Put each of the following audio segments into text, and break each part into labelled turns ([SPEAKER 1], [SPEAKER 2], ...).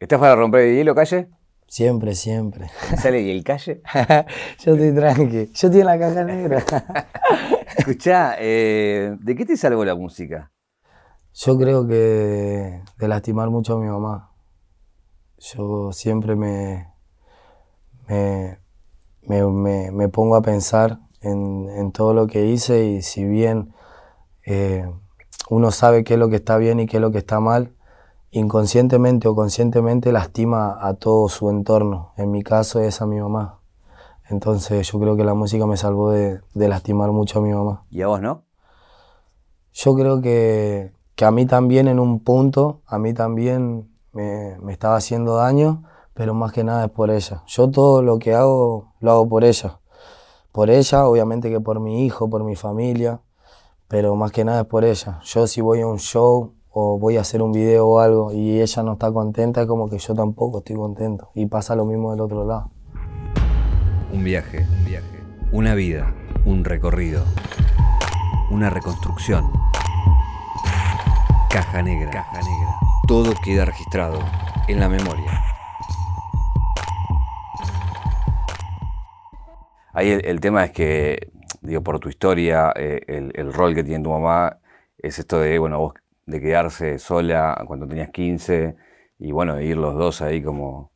[SPEAKER 1] ¿Estás para romper el hielo, calle?
[SPEAKER 2] Siempre, siempre.
[SPEAKER 1] ¿Sale y el calle?
[SPEAKER 2] Yo estoy tranqui. Yo estoy en la caja negra.
[SPEAKER 1] Escuchá, eh, ¿de qué te salvó la música?
[SPEAKER 2] Yo creo que de lastimar mucho a mi mamá. Yo siempre me, me, me, me, pongo a pensar en, en, todo lo que hice y si bien eh, uno sabe qué es lo que está bien y qué es lo que está mal, inconscientemente o conscientemente lastima a todo su entorno. En mi caso es a mi mamá. Entonces yo creo que la música me salvó de, lastimar mucho a mi mamá.
[SPEAKER 1] ¿Y a vos no?
[SPEAKER 2] Yo creo que, que a mí también en un punto, a mí también me, me, estaba haciendo daño, pero más que nada es por ella. Yo todo lo que hago lo hago por ella. Por ella, obviamente que por mi hijo, por mi familia, pero más que nada es por ella. Yo si voy a un show o voy a hacer un video o algo y ella no está contenta, es como que yo tampoco estoy contento. Y pasa lo mismo del otro lado.
[SPEAKER 1] Un viaje, un viaje, una vida, un recorrido, una reconstrucción. Caja negra, caja negra. Todo queda registrado en la memoria. Ahí el, tema es que, digo, por tu historia, eh, el, el, rol que tiene tu mamá es esto de, bueno, vos de quedarse sola cuando tenías 15 y bueno, ir los dos ahí como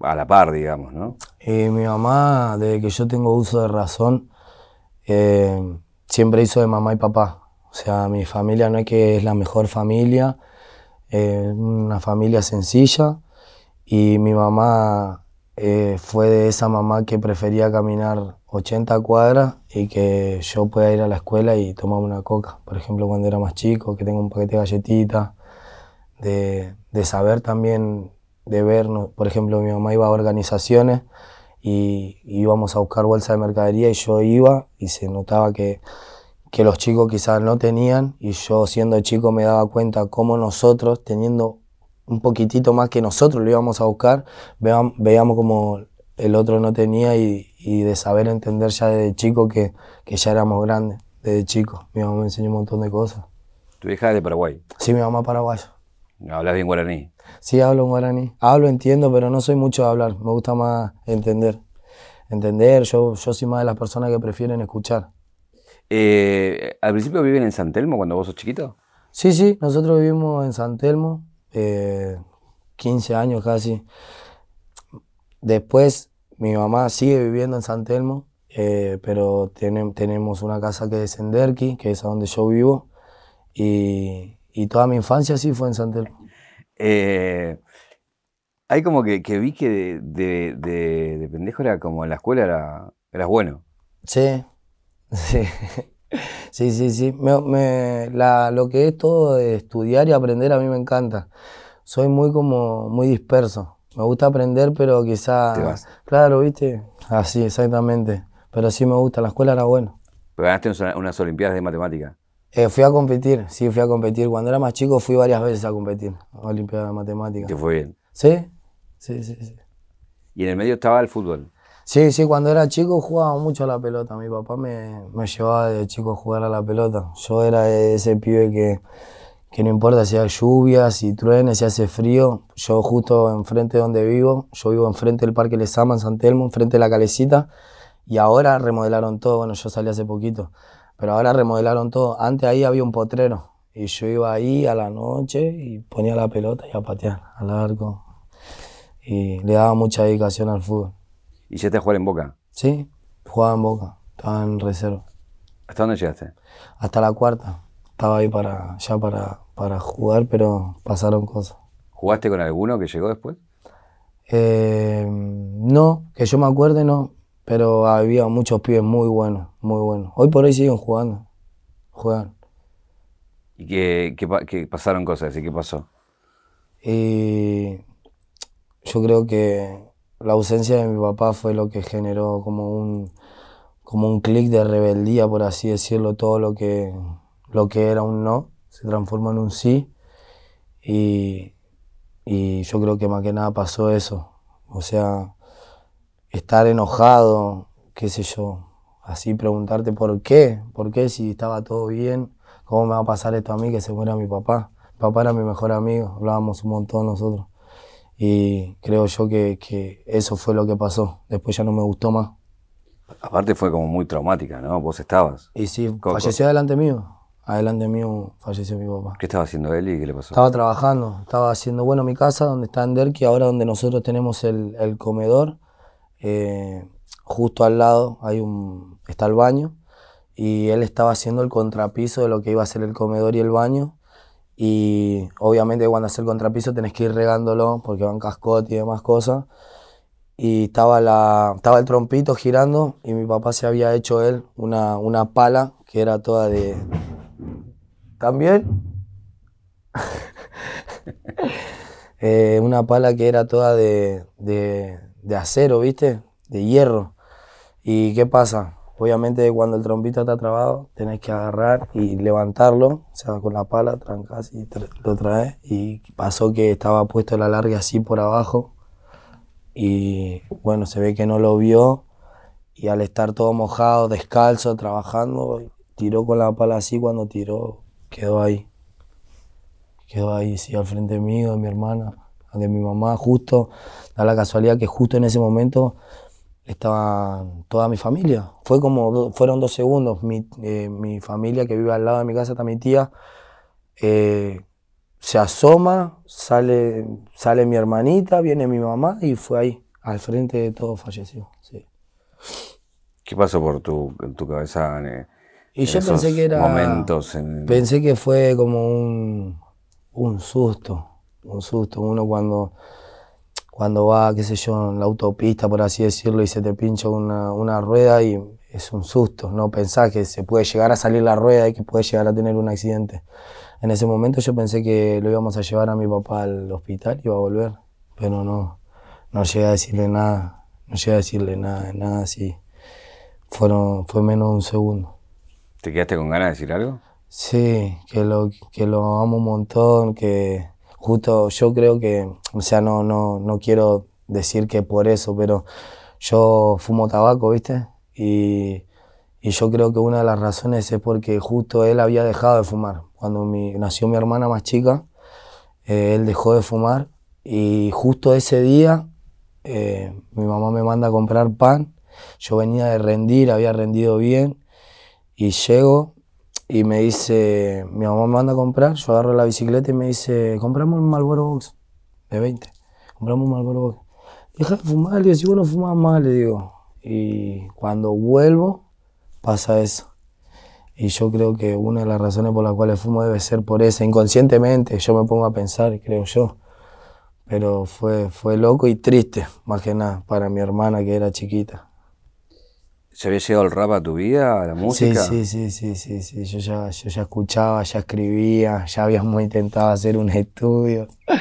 [SPEAKER 1] a la par, digamos, ¿no?
[SPEAKER 2] Y mi mamá, desde que yo tengo uso de razón, eh, siempre hizo de mamá y papá. O sea, mi familia no es que es la mejor familia, es una familia sencilla y mi mamá eh, fue de esa mamá que prefería caminar 80 cuadras y que yo pueda ir a la escuela y tomar una coca. Por ejemplo, cuando era más chico, que tengo un paquete de galletitas, de, de saber también, de ver, por ejemplo, mi mamá iba a organizaciones y, íbamos a buscar bolsa de mercadería y yo iba y se notaba que, que los chicos quizás no tenían y yo siendo chico me daba cuenta cómo nosotros, teniendo un poquitito más que nosotros lo íbamos a buscar, veamos, veíamos como el otro no tenía y, y de saber entender ya desde chico que, que, ya éramos grandes, desde chico. Mi mamá me enseñó un montón de cosas.
[SPEAKER 1] ¿Tu hija es de Paraguay?
[SPEAKER 2] Sí, mi mamá paraguaya.
[SPEAKER 1] ¿Hablas bien guaraní?
[SPEAKER 2] Sí, hablo en guaraní. Hablo, entiendo, pero no soy mucho de hablar. Me gusta más entender. Entender, yo, yo soy más de las personas que prefieren escuchar.
[SPEAKER 1] Eh, ¿Al principio viven en San Telmo cuando vos sos chiquito?
[SPEAKER 2] Sí, sí, nosotros vivimos en San Telmo, eh, 15 años casi. Después mi mamá sigue viviendo en San Telmo, eh, pero tenemos una casa que es en Derqui, que es a donde yo vivo, y, y toda mi infancia sí fue en San Telmo.
[SPEAKER 1] Eh, hay como que, que vi que de, de, de, pendejo era como en la escuela era, eras bueno.
[SPEAKER 2] Sí, sí. Sí, sí, sí. Me, me, la, lo que es todo de estudiar y aprender a mí me encanta. Soy muy como muy disperso. Me gusta aprender, pero quizá... Claro, ¿viste? Así, exactamente. Pero sí me gusta, la escuela era bueno.
[SPEAKER 1] ¿Pero ganaste unas Olimpiadas de Matemática?
[SPEAKER 2] Eh, fui a competir, sí, fui a competir. Cuando era más chico fui varias veces a competir a Olimpiadas de Matemática.
[SPEAKER 1] ¿Te fue bien?
[SPEAKER 2] Sí, sí, sí, sí.
[SPEAKER 1] ¿Y en el medio estaba el fútbol?
[SPEAKER 2] Sí, sí, cuando era chico jugaba mucho a la pelota. Mi papá me, me llevaba de chico a jugar a la pelota. Yo era ese pibe que que no importa si hay lluvia, si truene, si hace frío, yo justo enfrente de donde vivo, yo vivo enfrente del Parque Lesama en San Telmo, enfrente de la calecita, y ahora remodelaron todo, bueno, yo salí hace poquito, pero ahora remodelaron todo. Antes ahí había un potrero, y yo iba ahí a la noche y ponía la pelota y a patear al arco, y le daba mucha dedicación al fútbol.
[SPEAKER 1] ¿Y ya te jugar en Boca?
[SPEAKER 2] Sí, jugaba en Boca, estaba en reserva.
[SPEAKER 1] ¿Hasta dónde llegaste?
[SPEAKER 2] Hasta la cuarta estaba ahí para, ya para, para jugar, pero pasaron cosas.
[SPEAKER 1] ¿Jugaste con alguno que llegó después?
[SPEAKER 2] Eh, no, que yo me acuerde no, pero había muchos pibes muy buenos, muy buenos. Hoy por hoy siguen jugando, juegan.
[SPEAKER 1] ¿Y qué, qué, pasaron cosas? ¿Y qué pasó?
[SPEAKER 2] Y yo creo que la ausencia de mi papá fue lo que generó como un, como un clic de rebeldía, por así decirlo, todo lo que, lo que era un no se transformó en un sí y, y yo creo que más que nada pasó eso. O sea, estar enojado, qué sé yo, así preguntarte por qué, por qué si estaba todo bien, cómo me va a pasar esto a mí que se muera mi papá. Mi papá era mi mejor amigo, hablábamos un montón nosotros. Y creo yo que, que eso fue lo que pasó. Después ya no me gustó más.
[SPEAKER 1] Aparte fue como muy traumática, ¿no? Vos estabas.
[SPEAKER 2] Y sí, falleció adelante mío. Adelante mío falleció mi papá.
[SPEAKER 1] ¿Qué estaba haciendo él y qué le pasó?
[SPEAKER 2] Estaba trabajando, estaba haciendo, bueno, mi casa donde está en Derqui, ahora donde nosotros tenemos el, el comedor, eh, justo al lado hay un, está el baño, y él estaba haciendo el contrapiso de lo que iba a ser el comedor y el baño, y obviamente cuando haces el contrapiso tenés que ir regándolo porque van cascote y demás cosas, y estaba, la, estaba el trompito girando y mi papá se había hecho él una, una pala que era toda de... También. Eh, una pala que era toda de, de, acero, ¿viste? De hierro. ¿Y qué pasa? Obviamente cuando el trompito está trabado, tenés que agarrar y levantarlo, o sea, con la pala, trancas y lo traes. Y pasó que estaba puesto la larga así por abajo y bueno, se ve que no lo vio y al estar todo mojado, descalzo, trabajando, tiró con la pala así, cuando tiró quedó ahí. Quedó ahí, sí, al frente mío, de mi hermana, de mi mamá, justo, da la casualidad que justo en ese momento estaba toda mi familia. Fue como, fueron dos segundos, mi, eh, mi, familia que vive al lado de mi casa, está mi tía, eh, se asoma, sale, sale mi hermanita, viene mi mamá y fue ahí, al frente de todo falleció. Sí.
[SPEAKER 1] ¿Qué pasó por tu, tu cabeza
[SPEAKER 2] y yo pensé que era, momentos? Pensé que fue como un, un susto, un susto. Uno cuando, cuando va, qué sé yo, en la autopista, por así decirlo, y se te pincha una, una rueda y es un susto. No pensás que se puede llegar a salir la rueda y que puede llegar a tener un accidente. En ese momento yo pensé que lo íbamos a llevar a mi papá al hospital y iba a volver, pero no, no llegué a decirle nada, no llegué a decirle nada, nada así. Fueron, fue menos de un segundo.
[SPEAKER 1] ¿Te quedaste con ganas de decir algo?
[SPEAKER 2] Sí, que lo, que lo amo un montón, que justo yo creo que, o sea, no, no, no quiero decir que por eso, pero yo fumo tabaco, ¿viste? Y y yo creo que una de las razones es porque justo él había dejado de fumar. Cuando mi, nació mi hermana más chica, eh, él dejó de fumar y justo ese día eh, mi mamá me manda a comprar pan. Yo venía de rendir, había rendido bien y llego y me dice, mi mamá me manda a comprar, yo agarro la bicicleta y me dice, compramos un Marlboro Box de 20, compramos un Marlboro Box. Deja de fumar, le digo, si vos no fumas más, le digo. Y cuando vuelvo, pasa eso. Y yo creo que una de las razones por las cuales fumo debe ser por eso, inconscientemente, yo me pongo a pensar, creo yo. Pero fue, fue loco y triste, más que nada, para mi hermana que era chiquita.
[SPEAKER 1] ¿Se había llegado el rap a tu vida, a la música?
[SPEAKER 2] Sí, sí, sí, sí, sí, Yo, ya, yo ya escuchaba, ya escribía, ya habíamos intentado hacer un estudio.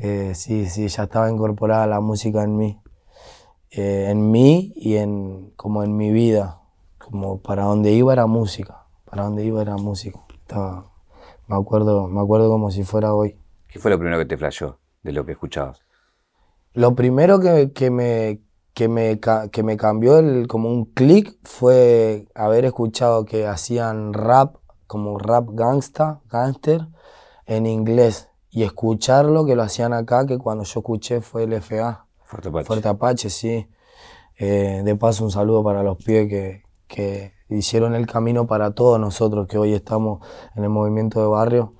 [SPEAKER 2] Eh, sí, sí, ya estaba incorporada la música en mí. Eh, en mí y en, como en mi vida como para donde iba era música, para donde iba era música. Estaba, me acuerdo, me acuerdo como si fuera hoy.
[SPEAKER 1] ¿Qué fue lo primero que te flashó de lo que escuchabas?
[SPEAKER 2] Lo primero que, que me, que me, que me cambió el, como un clic fue haber escuchado que hacían rap, como rap gangsta, gangster, en inglés. Y escucharlo que lo hacían acá, que cuando yo escuché fue el FA.
[SPEAKER 1] Fuerte Apache.
[SPEAKER 2] Fuerte Apache, sí. Eh, de paso, un saludo para los pibes que, que hicieron el camino para todos nosotros que hoy estamos en el movimiento de barrio.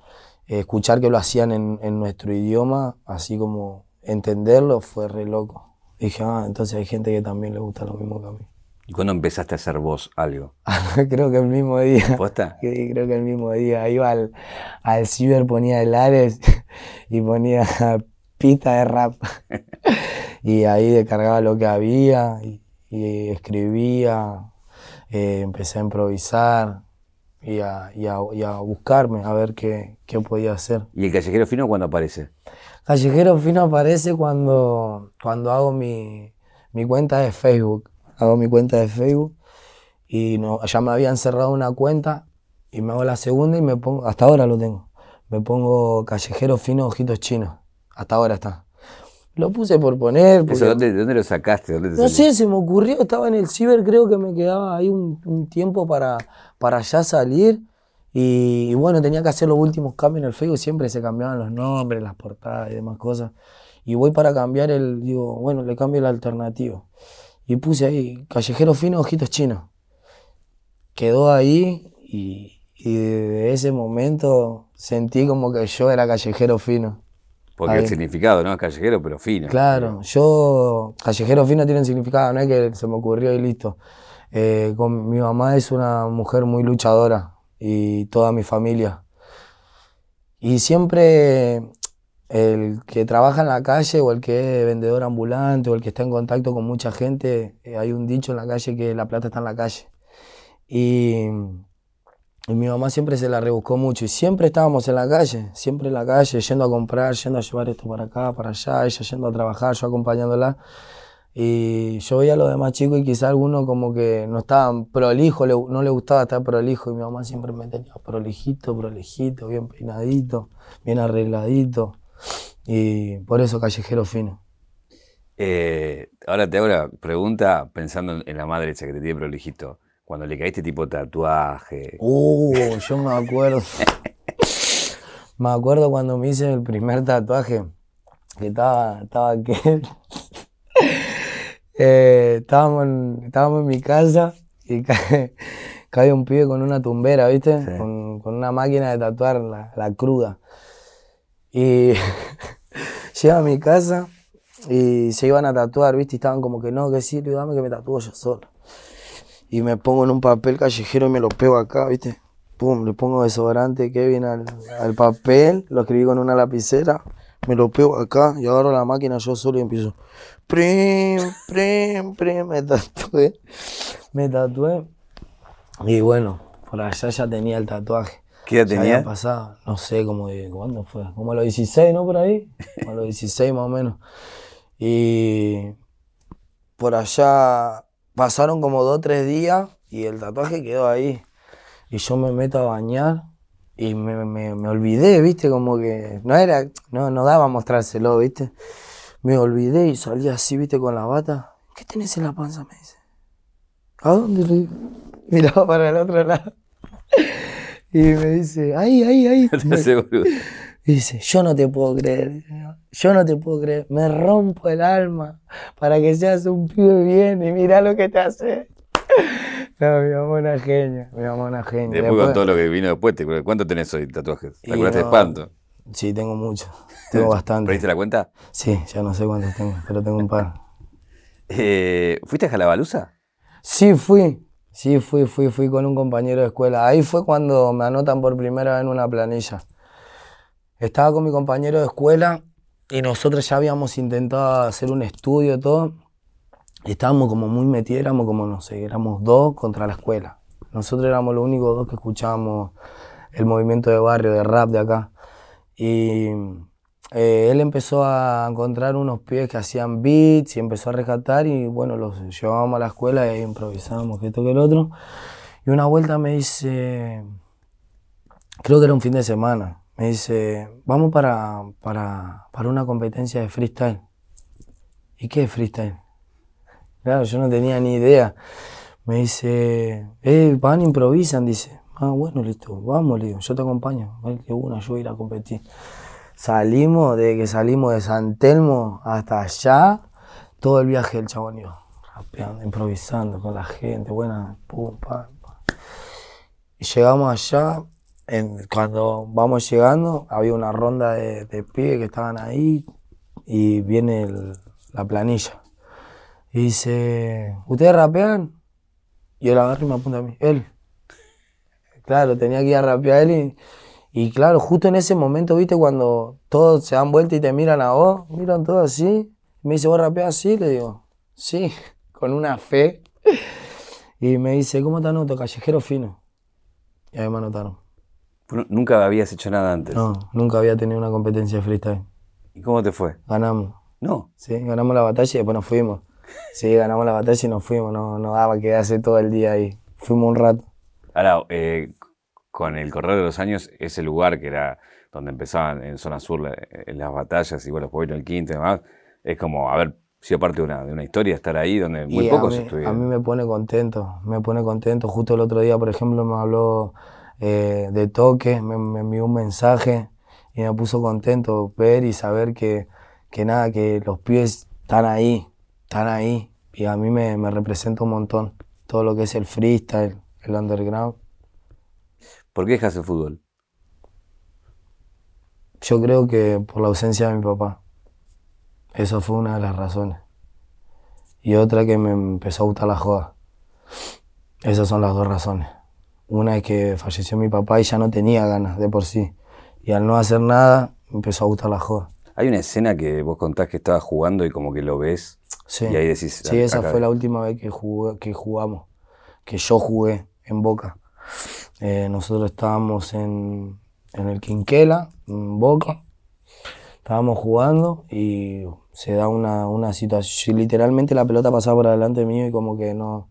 [SPEAKER 2] Eh, escuchar que lo hacían en, en, nuestro idioma, así como entenderlo, fue re loco. Dije, ah, entonces hay gente que también le gusta lo mismo que a mí.
[SPEAKER 1] ¿Y cuándo empezaste a hacer vos algo?
[SPEAKER 2] creo que el mismo día.
[SPEAKER 1] ¿Posta?
[SPEAKER 2] creo que el mismo día. Iba al, al ciber, ponía el Ares y ponía pista de rap. y ahí descargaba lo que había y, y escribía, eh, empecé a improvisar y a, y, a, y a, buscarme, a ver qué, qué, podía hacer.
[SPEAKER 1] ¿Y el callejero fino cuándo aparece?
[SPEAKER 2] Callejero fino aparece cuando, cuando hago mi, mi cuenta de Facebook. Hago mi cuenta de Facebook y no, ya me habían cerrado una cuenta y me hago la segunda y me pongo, hasta ahora lo tengo, me pongo callejero fino ojitos chinos. Hasta ahora está. Lo puse por poner.
[SPEAKER 1] ¿De dónde lo sacaste?
[SPEAKER 2] no sé, se me ocurrió, estaba en el ciber, creo que me quedaba ahí un, tiempo para, para ya salir. Y, bueno, tenía que hacer los últimos cambios en el Facebook, siempre se cambiaban los nombres, las portadas y demás cosas. Y voy para cambiar el, digo, bueno, le cambio la alternativa. Y puse ahí, callejero fino, ojitos chinos. Quedó ahí y, y desde ese momento sentí como que yo era callejero fino.
[SPEAKER 1] Porque
[SPEAKER 2] Ahí.
[SPEAKER 1] el significado, ¿no? Es callejero, pero fino.
[SPEAKER 2] Claro, yo, callejero fino tiene un significado, no es que se me ocurrió y listo. Eh, con, mi mamá es una mujer muy luchadora y toda mi familia. Y siempre el que trabaja en la calle o el que es vendedor ambulante o el que está en contacto con mucha gente, eh, hay un dicho en la calle que la plata está en la calle. Y, y mi mamá siempre se la rebuscó mucho y siempre estábamos en la calle, siempre en la calle, yendo a comprar, yendo a llevar esto para acá, para allá, ella yendo a trabajar, yo acompañándola. Y yo veía a los demás chicos y quizá algunos como que no estaban prolijos, le- no le gustaba estar prolijo y mi mamá siempre me tenía prolijito, prolijito, bien peinadito, bien arregladito. Y por eso callejero fino.
[SPEAKER 1] Eh, ahora te hago la pregunta pensando en, en la madre esa que te tiene prolijito. Cuando le caíste tipo tatuaje.
[SPEAKER 2] Uh, yo me acuerdo. me acuerdo cuando me hice el primer tatuaje. Que estaba, estaba aquel. Eh, estábamos, en, estábamos en mi casa y cae, cae un pibe con una tumbera, ¿viste?
[SPEAKER 1] Sí.
[SPEAKER 2] Con, con una máquina de tatuar la, la cruda. Y llega a mi casa y se iban a tatuar, ¿viste? Y estaban como que no, que sí, dame que me tatúo yo solo. Y me pongo en un papel callejero y me lo pego acá, ¿viste? Pum, le pongo desodorante Kevin al, al papel, lo escribí con una lapicera, me lo pego acá y agarro la máquina yo solo y empiezo. Prim, prim, prim, me tatué. Me tatué. Y bueno, por allá ya tenía el tatuaje.
[SPEAKER 1] ¿Qué
[SPEAKER 2] Ya había
[SPEAKER 1] tenía?
[SPEAKER 2] pasado, no sé cómo de, cuándo fue, como a los 16, ¿no? Por ahí, como a los 16 más o menos. Y por allá pasaron como dos o tres días y el tatuaje quedó ahí. Y yo me meto a bañar y me, me- me olvidé, ¿viste? Como que no era, no, no daba mostrárselo, ¿viste? Me olvidé y salí así, ¿viste? Con la bata. ¿Qué tenés en la panza? Me dice. ¿A dónde? Le. Miraba para el otro lado. Y me dice, ahí, ahí, ahí. Y dice, yo no te puedo creer, yo no te puedo creer, me rompo el alma para que seas un pibe bien y mira lo que te hace. No, mi mamá una genia, mi mamá una genia.
[SPEAKER 1] Después con todo lo que vino después, te- ¿cuánto tenés hoy tatuajes? ¿Te
[SPEAKER 2] Y
[SPEAKER 1] acuerdas de
[SPEAKER 2] no.
[SPEAKER 1] espanto?
[SPEAKER 2] Sí, tengo mucho, tengo bastante.
[SPEAKER 1] ¿Perdiste la cuenta?
[SPEAKER 2] Sí, ya no sé cuántos tengo, pero tengo un par.
[SPEAKER 1] Eh, ¿Fuiste a Jalabaluza?
[SPEAKER 2] Sí, fui, sí, fui, fui, fui con un compañero de escuela. Ahí fue cuando me anotan por primera vez en una planilla. Estaba con mi compañero de escuela y nosotros ya habíamos intentado hacer un estudio, todo. Estábamos como muy metidos, éramos como, no sé, éramos dos contra la escuela. Nosotros éramos los únicos dos que escuchábamos el movimiento de barrio, de rap de acá. Y eh, él empezó a encontrar unos pibes que hacían beats y empezó a rescatar y bueno, los llevábamos a la escuela y ahí improvisábamos, que esto que el otro. Y una vuelta me dice, creo que era un fin de semana, me dice, vamos para, para, para una competencia de freestyle. ¿Y qué es freestyle? Claro, yo no tenía ni idea. Me dice, eh, van, improvisan, dice. Ah, bueno, listo, vamos, le digo, yo te acompaño. Yo voy a ir a competir. Salimos, desde que salimos de San Telmo hasta allá, todo el viaje del chabón iba rapeando, improvisando con la gente, buena, pum, pam, pam. Y llegamos allá, cuando vamos llegando, había una ronda de, de que estaban ahí y viene la planilla. Y dice, ¿ustedes rapean? Y él agarra y me apunta a mí. Él. Claro, tenía que ir a rapear él y, y claro, justo en ese momento, viste, cuando todos se dan vuelta y te miran a vos, miran todos así. Y me dice, ¿vos rapeás así? Le digo, sí, con una fe. Y me dice, ¿cómo te anoto? Callejero fino. Y ahí me anotaron.
[SPEAKER 1] Nunca habías hecho nada antes.
[SPEAKER 2] No, nunca había tenido una competencia de freestyle.
[SPEAKER 1] ¿Y cómo te fue?
[SPEAKER 2] Ganamos.
[SPEAKER 1] No.
[SPEAKER 2] Sí, ganamos la batalla y después nos fuimos. Sí, ganamos la batalla y nos fuimos. No, no daba quedarse todo el día ahí. Fuimos un rato.
[SPEAKER 1] Ahora, eh, con el correr de los años, ese lugar que era donde empezaban en zona sur la- en las batallas y bueno, después vino el quinto y demás, es como haber sido parte de una, de una historia, estar ahí donde muy
[SPEAKER 2] Y
[SPEAKER 1] pocos
[SPEAKER 2] a mí, a mí me pone contento, me pone contento. Justo el otro día, por ejemplo, me habló eh, de toque, me, me envió un mensaje y me puso contento ver y saber que, que nada, que los pies están ahí, están ahí. Y a mí me, me representa un montón todo lo que es el freestyle, el underground.
[SPEAKER 1] ¿Por qué dejas el fútbol?
[SPEAKER 2] Yo creo que por la ausencia de mi papá. Eso fue una de las razones. Y otra que me empezó a gustar la joda. Esas son las dos razones. Una es que falleció mi papá y ya no tenía ganas de por sí. Y al no hacer nada, me empezó a gustar la joda.
[SPEAKER 1] Hay una escena que vos contás que estabas jugando y como que lo ves.
[SPEAKER 2] Sí,
[SPEAKER 1] y ahí decís.
[SPEAKER 2] sí esa fue la última vez que, que jugamos. Que yo jugué en Boca. Eh, nosotros estábamos en, en el Quinquela, en Boca. Estábamos jugando y se da una, una situación. Literalmente la pelota pasaba por delante mío y como que no,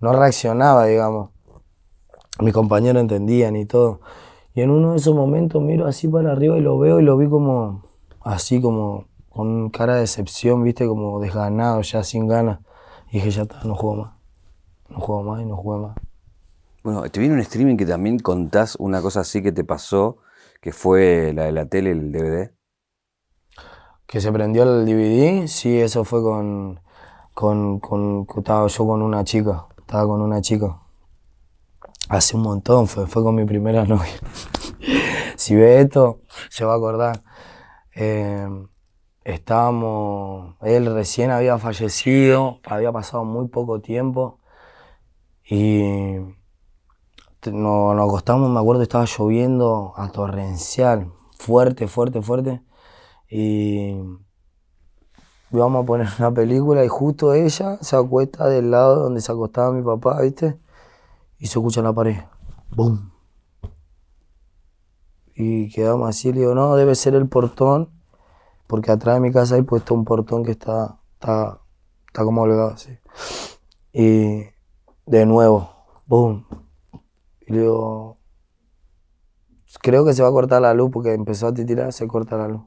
[SPEAKER 2] no reaccionaba, digamos. Mis compañeros entendían y todo. Y en uno de esos momentos miro así para arriba y lo veo y lo vi como así, como con cara de decepción, viste, como desganado, ya sin ganas. Y dije, ya está, no juego más. No juego más y no juego más.
[SPEAKER 1] Bueno, te viene un streaming que también contás una cosa así que te pasó, que fue la de la tele, el DVD.
[SPEAKER 2] Que se prendió el DVD, sí, eso fue con, con, con, estaba yo con una chica, estaba con una chica. Hace un montón, fue, fue con mi primera novia. si ve esto, se va a acordar. Eh, estábamos, él recién había fallecido, había pasado muy poco tiempo y nos, nos acostamos, me acuerdo, estaba lloviendo a torrencial, fuerte, fuerte, fuerte. Y íbamos a poner una película y justo ella se acuesta del lado donde se acostaba mi papá, ¿viste? Y se escucha en la pared. ¡Bum! Y quedamos así, le digo, no, debe ser el portón, porque atrás de mi casa hay puesto un portón que está, está, está como holgado así. Y de nuevo, ¡bum! Y le digo, creo que se va a cortar la luz porque empezó a titirar, se corta la luz.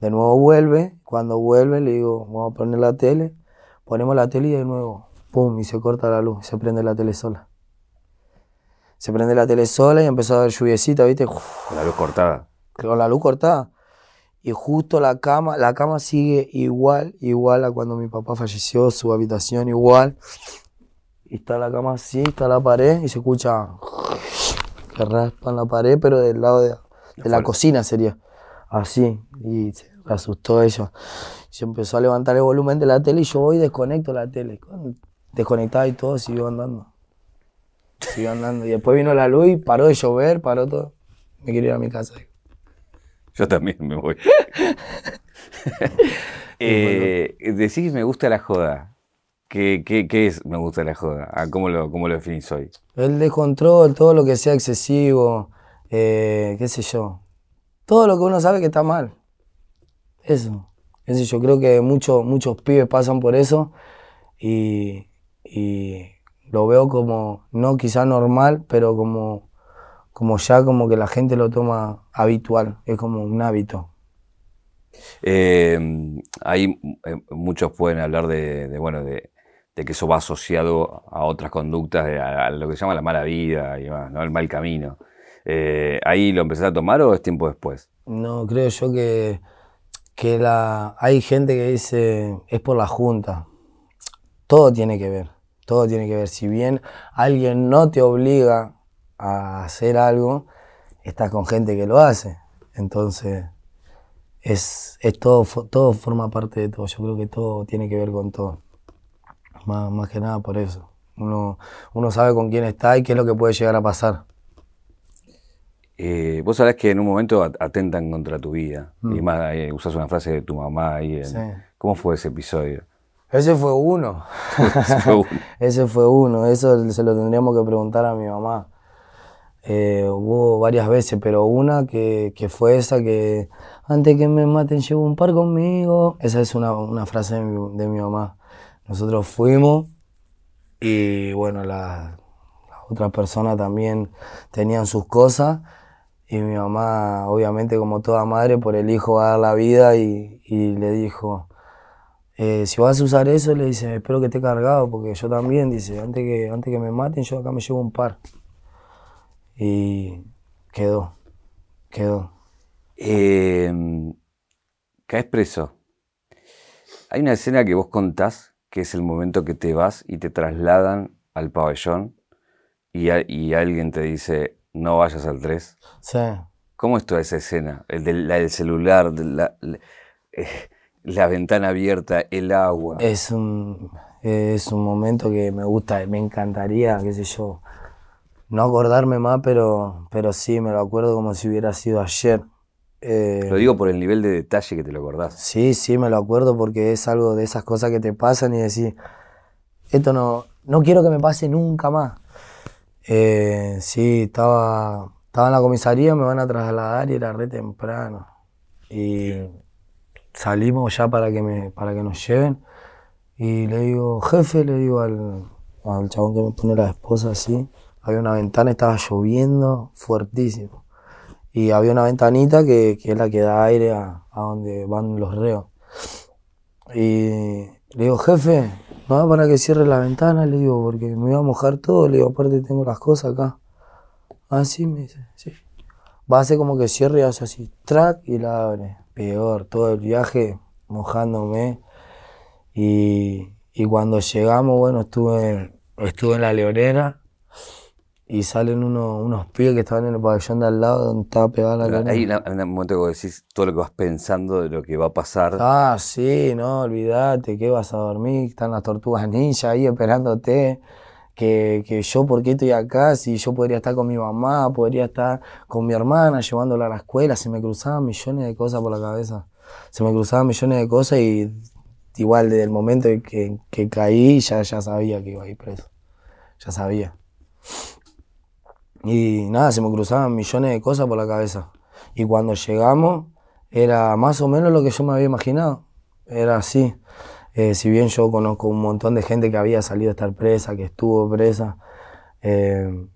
[SPEAKER 2] De nuevo vuelve, cuando vuelve le digo, vamos a poner la tele, ponemos la tele y de nuevo, pum, y se corta la luz, se prende la tele sola. Se prende la tele sola y empezó a ver lluviecita, ¿viste?
[SPEAKER 1] Con la luz cortada.
[SPEAKER 2] Con la luz cortada. Y justo la cama, la cama sigue igual, igual a cuando mi papá falleció, su habitación igual. Y está la cama así, está la pared y se escucha que raspan la pared, pero del lado de, de la cocina sería. Así. Y se asustó ella. Se empezó a levantar el volumen de la tele y yo voy y desconecto la tele. Desconectaba y todo, siguió andando. Siguió andando. Y después vino la luz y paró de llover, paró todo. Me quería ir a mi casa.
[SPEAKER 1] Yo también me voy. eh, decís me gusta la joda. ¿Qué, qué, qué es me gusta la joda? Ah, ¿Cómo lo, cómo lo definís hoy?
[SPEAKER 2] El descontrol, todo lo que sea excesivo, eh, qué sé yo. Todo lo que uno sabe que está mal. Eso. Eso yo creo que muchos muchos pibes pasan por eso y, y lo veo como, no quizá normal, pero como, como ya como que la gente lo toma habitual, es como un hábito.
[SPEAKER 1] Eh, ahí eh, muchos pueden hablar de, de bueno, de, de, que eso va asociado a otras conductas, a, lo que se llama la mala vida y más, ¿no? el mal camino. Eh, ¿Ahí lo empezás a tomar o es tiempo después?
[SPEAKER 2] No, creo yo que, que la, hay gente que dice es por la junta. Todo tiene que ver, todo tiene que ver. Si bien alguien no te obliga a hacer algo, estás con gente que lo hace. Entonces, es, es todo, todo forma parte de todo. Yo creo que todo tiene que ver con todo. Más, más que nada por eso. Uno, uno sabe con quién está y qué es lo que puede llegar a pasar.
[SPEAKER 1] Eh, vos sabés que en un momento atentan contra tu vida. Mm. Y más, eh, usas una frase de tu mamá ahí. En,
[SPEAKER 2] Sí.
[SPEAKER 1] ¿Cómo fue ese episodio?
[SPEAKER 2] Ese fue uno.
[SPEAKER 1] Ese fue uno.
[SPEAKER 2] Ese fue uno. Eso se lo tendríamos que preguntar a mi mamá. Eh, hubo varias veces, pero una que, que, fue esa que antes que me maten llevo un par conmigo. Esa es una, una frase de mi, de mi, mamá. Nosotros fuimos y bueno, las la otras personas también tenían sus cosas y mi mamá, obviamente como toda madre, por el hijo va a dar la vida y, y le dijo, eh, si vas a usar eso, le dice, espero que esté cargado, porque yo también, dice, antes que, antes que me maten, yo acá me llevo un par. Y quedó, quedó.
[SPEAKER 1] Eh, caes preso Hay una escena que vos contás que es el momento que te vas y te trasladan al pabellón y, alguien te dice, no vayas al 3.
[SPEAKER 2] Sí.
[SPEAKER 1] ¿Cómo es toda esa escena? El del, celular, la, eh, la, ventana abierta, el agua.
[SPEAKER 2] Es un, es un momento que me gusta, me encantaría, qué sé yo, no acordarme más, pero, pero sí, me lo acuerdo como si hubiera sido ayer.
[SPEAKER 1] Eh, lo digo por el nivel de detalle que te lo acordás.
[SPEAKER 2] Sí, sí, me lo acuerdo porque es algo de esas cosas que te pasan y decís, esto no, no quiero que me pase nunca más. Eh, sí, estaba, estaba en la comisaría, me van a trasladar y era re temprano. Y salimos ya para que, me, para que nos lleven. Y le digo, jefe, le digo al, al chabón que me pone la esposa así. Había una ventana, estaba lloviendo fuertísimo. Y había una ventanita que, que es la que da aire a, a donde van los reos. Y le digo, jefe, no para que cierre la ventana, le digo, porque me iba a mojar todo, le digo, aparte tengo las cosas acá. Ah, sí, me dice, sí. Va a hacer como que cierre y hace así, track y la abre. Peor, todo el viaje mojándome. Y, y cuando llegamos, bueno, estuve, estuve en la leonera y salen unos pibes que estaban en el pabellón de al lado donde estaba pegada la
[SPEAKER 1] leonera. Ahí en un momento que decís todo lo que vas pensando de lo que va a pasar.
[SPEAKER 2] Ah, sí, no, olvídate, que vas a dormir, están las tortugas ninja ahí esperándote. Que, yo, ¿por qué estoy acá? Si yo podría estar con mi mamá, podría estar con mi hermana, llevándola a la escuela, se me cruzaban millones de cosas por la cabeza. Se me cruzaban millones de cosas y igual desde el momento que, que caí ya, ya sabía que iba a ir preso. Ya sabía. Y nada, se me cruzaban millones de cosas por la cabeza. Y cuando llegamos, era más o menos lo que yo me había imaginado. Era así. Eh, si bien yo conozco un montón de gente que había salido a estar presa, que estuvo presa, eh,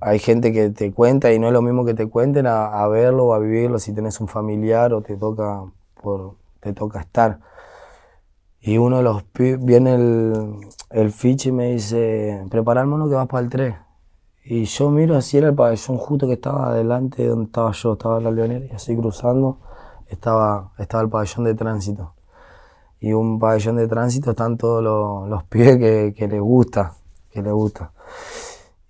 [SPEAKER 2] hay gente que te cuenta y no es lo mismo que te cuenten a, verlo o a vivirlo si tenés un familiar o te toca, por, te toca estar. Y uno de los viene el, el fiche y me dice, prepararme uno que vas para el 3. Y yo miro así era el pabellón justo que estaba adelante de donde estaba yo, estaba la leonera y así cruzando estaba, estaba el pabellón de tránsito. Y un pabellón de tránsito están todos los, los pibes que, que les gusta, que les gusta.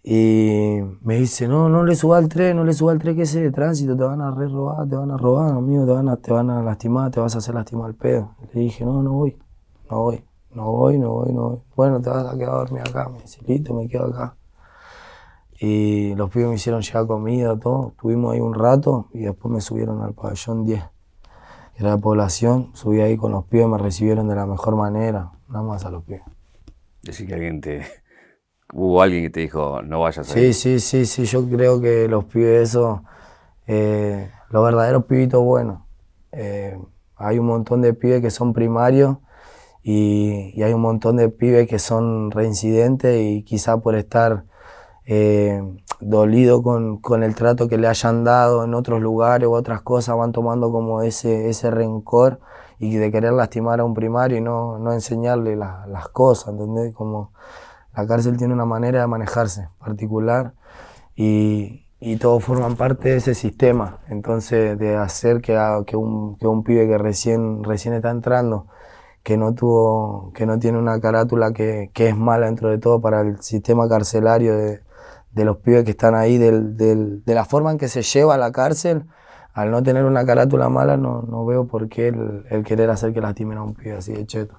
[SPEAKER 2] Y me dice, no, no le suba al tren, no le suba al tren que ese de tránsito, te van a re robar, te van a robar, amigo, te van a, te van a lastimar, te vas a hacer lastimar al pedo. Le dije, no, no voy, no voy, no voy, no voy, no voy. Bueno, te vas a quedar a dormir acá. Me dice, listo, me quedo acá. Y los pibes me hicieron llegar comida, todo. Estuvimos ahí un rato y después me subieron al pabellón 10, era la población. Subí ahí con los pibes, me recibieron de la mejor manera, nada más a los pibes.
[SPEAKER 1] Decir que alguien te. Hubo alguien que te dijo, no vayas
[SPEAKER 2] ahí. Sí, sí, sí, sí. Yo creo que los pibes, eso. Eh, los verdaderos pibitos buenos. Eh, hay un montón de pibes que son primarios y, y hay un montón de pibes que son reincidentes y quizá por estar eh, dolido con, con, el trato que le hayan dado en otros lugares u otras cosas, van tomando como ese, ese rencor y de querer lastimar a un primario y no, no enseñarle las cosas, ¿entendés? Como la cárcel tiene una manera de manejarse particular y, y todos forman parte de ese sistema. Entonces, de hacer que, que, un, que un pibe que recién, recién está entrando que no tuvo, que no tiene una carátula que, que, es mala dentro de todo para el sistema carcelario de, de los pibes que están ahí, del, del, de la forma en que se lleva a la cárcel, al no tener una carátula mala, no, no veo por qué el, el, querer hacer que lastimen a un pibe así de cheto.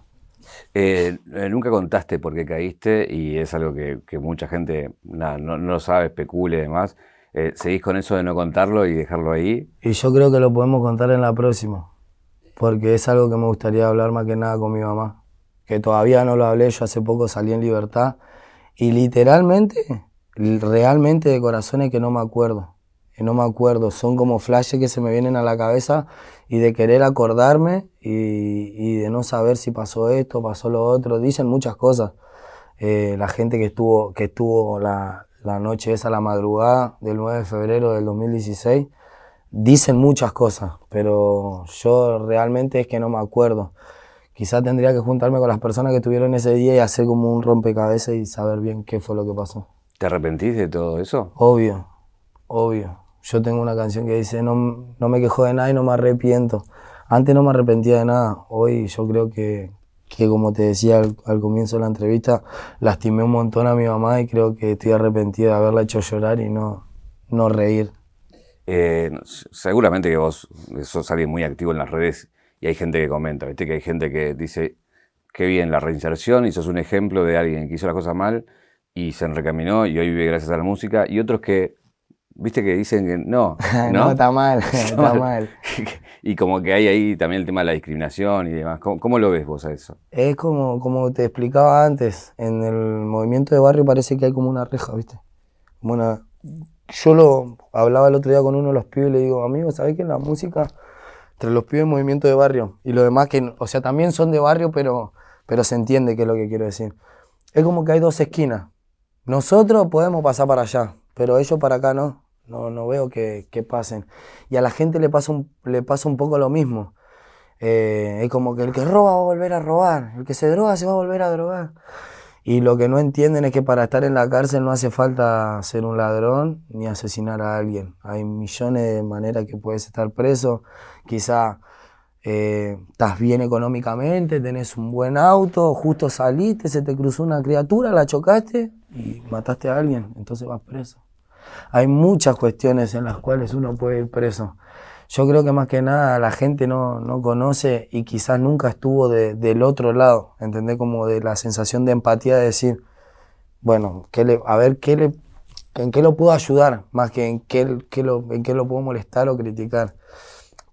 [SPEAKER 1] Eh, eh, nunca contaste por qué caíste y es algo que, que mucha gente no, no, lo sabe, especule y demás. Eh, ¿Seguís con eso de no contarlo y dejarlo ahí?
[SPEAKER 2] Y yo creo que lo podemos contar en la próxima, porque es algo que me gustaría hablar más que nada con mi mamá, que todavía no lo hablé, yo hace poco salí en libertad y literalmente realmente de corazones que no me acuerdo, no me acuerdo, son como flashes que se me vienen a la cabeza y de querer acordarme y, de no saber si pasó esto, pasó lo otro, dicen muchas cosas. Eh, la gente que estuvo, que estuvo la, la noche esa, la madrugada del 9 de febrero del 2016, dicen muchas cosas, pero yo realmente es que no me acuerdo. Quizá tendría que juntarme con las personas que estuvieron ese día y hacer como un rompecabezas y saber bien qué fue lo que pasó.
[SPEAKER 1] ¿Te arrepentís de todo eso?
[SPEAKER 2] Obvio, obvio. Yo tengo una canción que dice, no, no me quejo de nada y no me arrepiento. Antes no me arrepentía de nada, hoy yo creo que, que como te decía al, comienzo de la entrevista, lastimé un montón a mi mamá y creo que estoy arrepentido de haberla hecho llorar y no, no reír.
[SPEAKER 1] Eh, seguramente que vos sos alguien muy activo en las redes y hay gente que comenta, ¿viste? que hay gente que dice, qué bien la reinserción y sos un ejemplo de alguien que hizo las cosas mal y se recaminó y hoy vive gracias a la música y otros que Viste que dicen que no.
[SPEAKER 2] No, está mal, está mal.
[SPEAKER 1] y como que hay ahí también el tema de la discriminación y demás. ¿Cómo, lo ves vos a eso?
[SPEAKER 2] Es como, como te explicaba antes, en el movimiento de barrio parece que hay como una reja, ¿viste? Como una... Yo lo hablaba el otro día con uno de los pibes y le digo, amigo, ¿sabés que en la música, entre los pibes movimiento de barrio y los demás que, o sea, también son de barrio, pero, pero se entiende qué es lo que quiero decir. Es como que hay dos esquinas. Nosotros podemos pasar para allá, pero ellos para acá no. No, no veo que, pasen. Y a la gente le pasa un, le pasa un poco lo mismo. Eh, es como que el que roba va a volver a robar, el que se droga se va a volver a drogar. Y lo que no entienden es que para estar en la cárcel no hace falta ser un ladrón ni asesinar a alguien. Hay millones de maneras que puedes estar preso. Quizá eh, estás bien económicamente, tenés un buen auto, justo saliste, se te cruzó una criatura, la chocaste y mataste a alguien, entonces vas preso. Hay muchas cuestiones en las cuales uno puede ir preso. Yo creo que más que nada la gente no, no conoce y quizás nunca estuvo del otro lado, ¿entendés? Como de la sensación de empatía de decir, bueno, ¿qué a ver qué le, en qué lo puedo ayudar, más que en qué, en qué lo puedo molestar o criticar.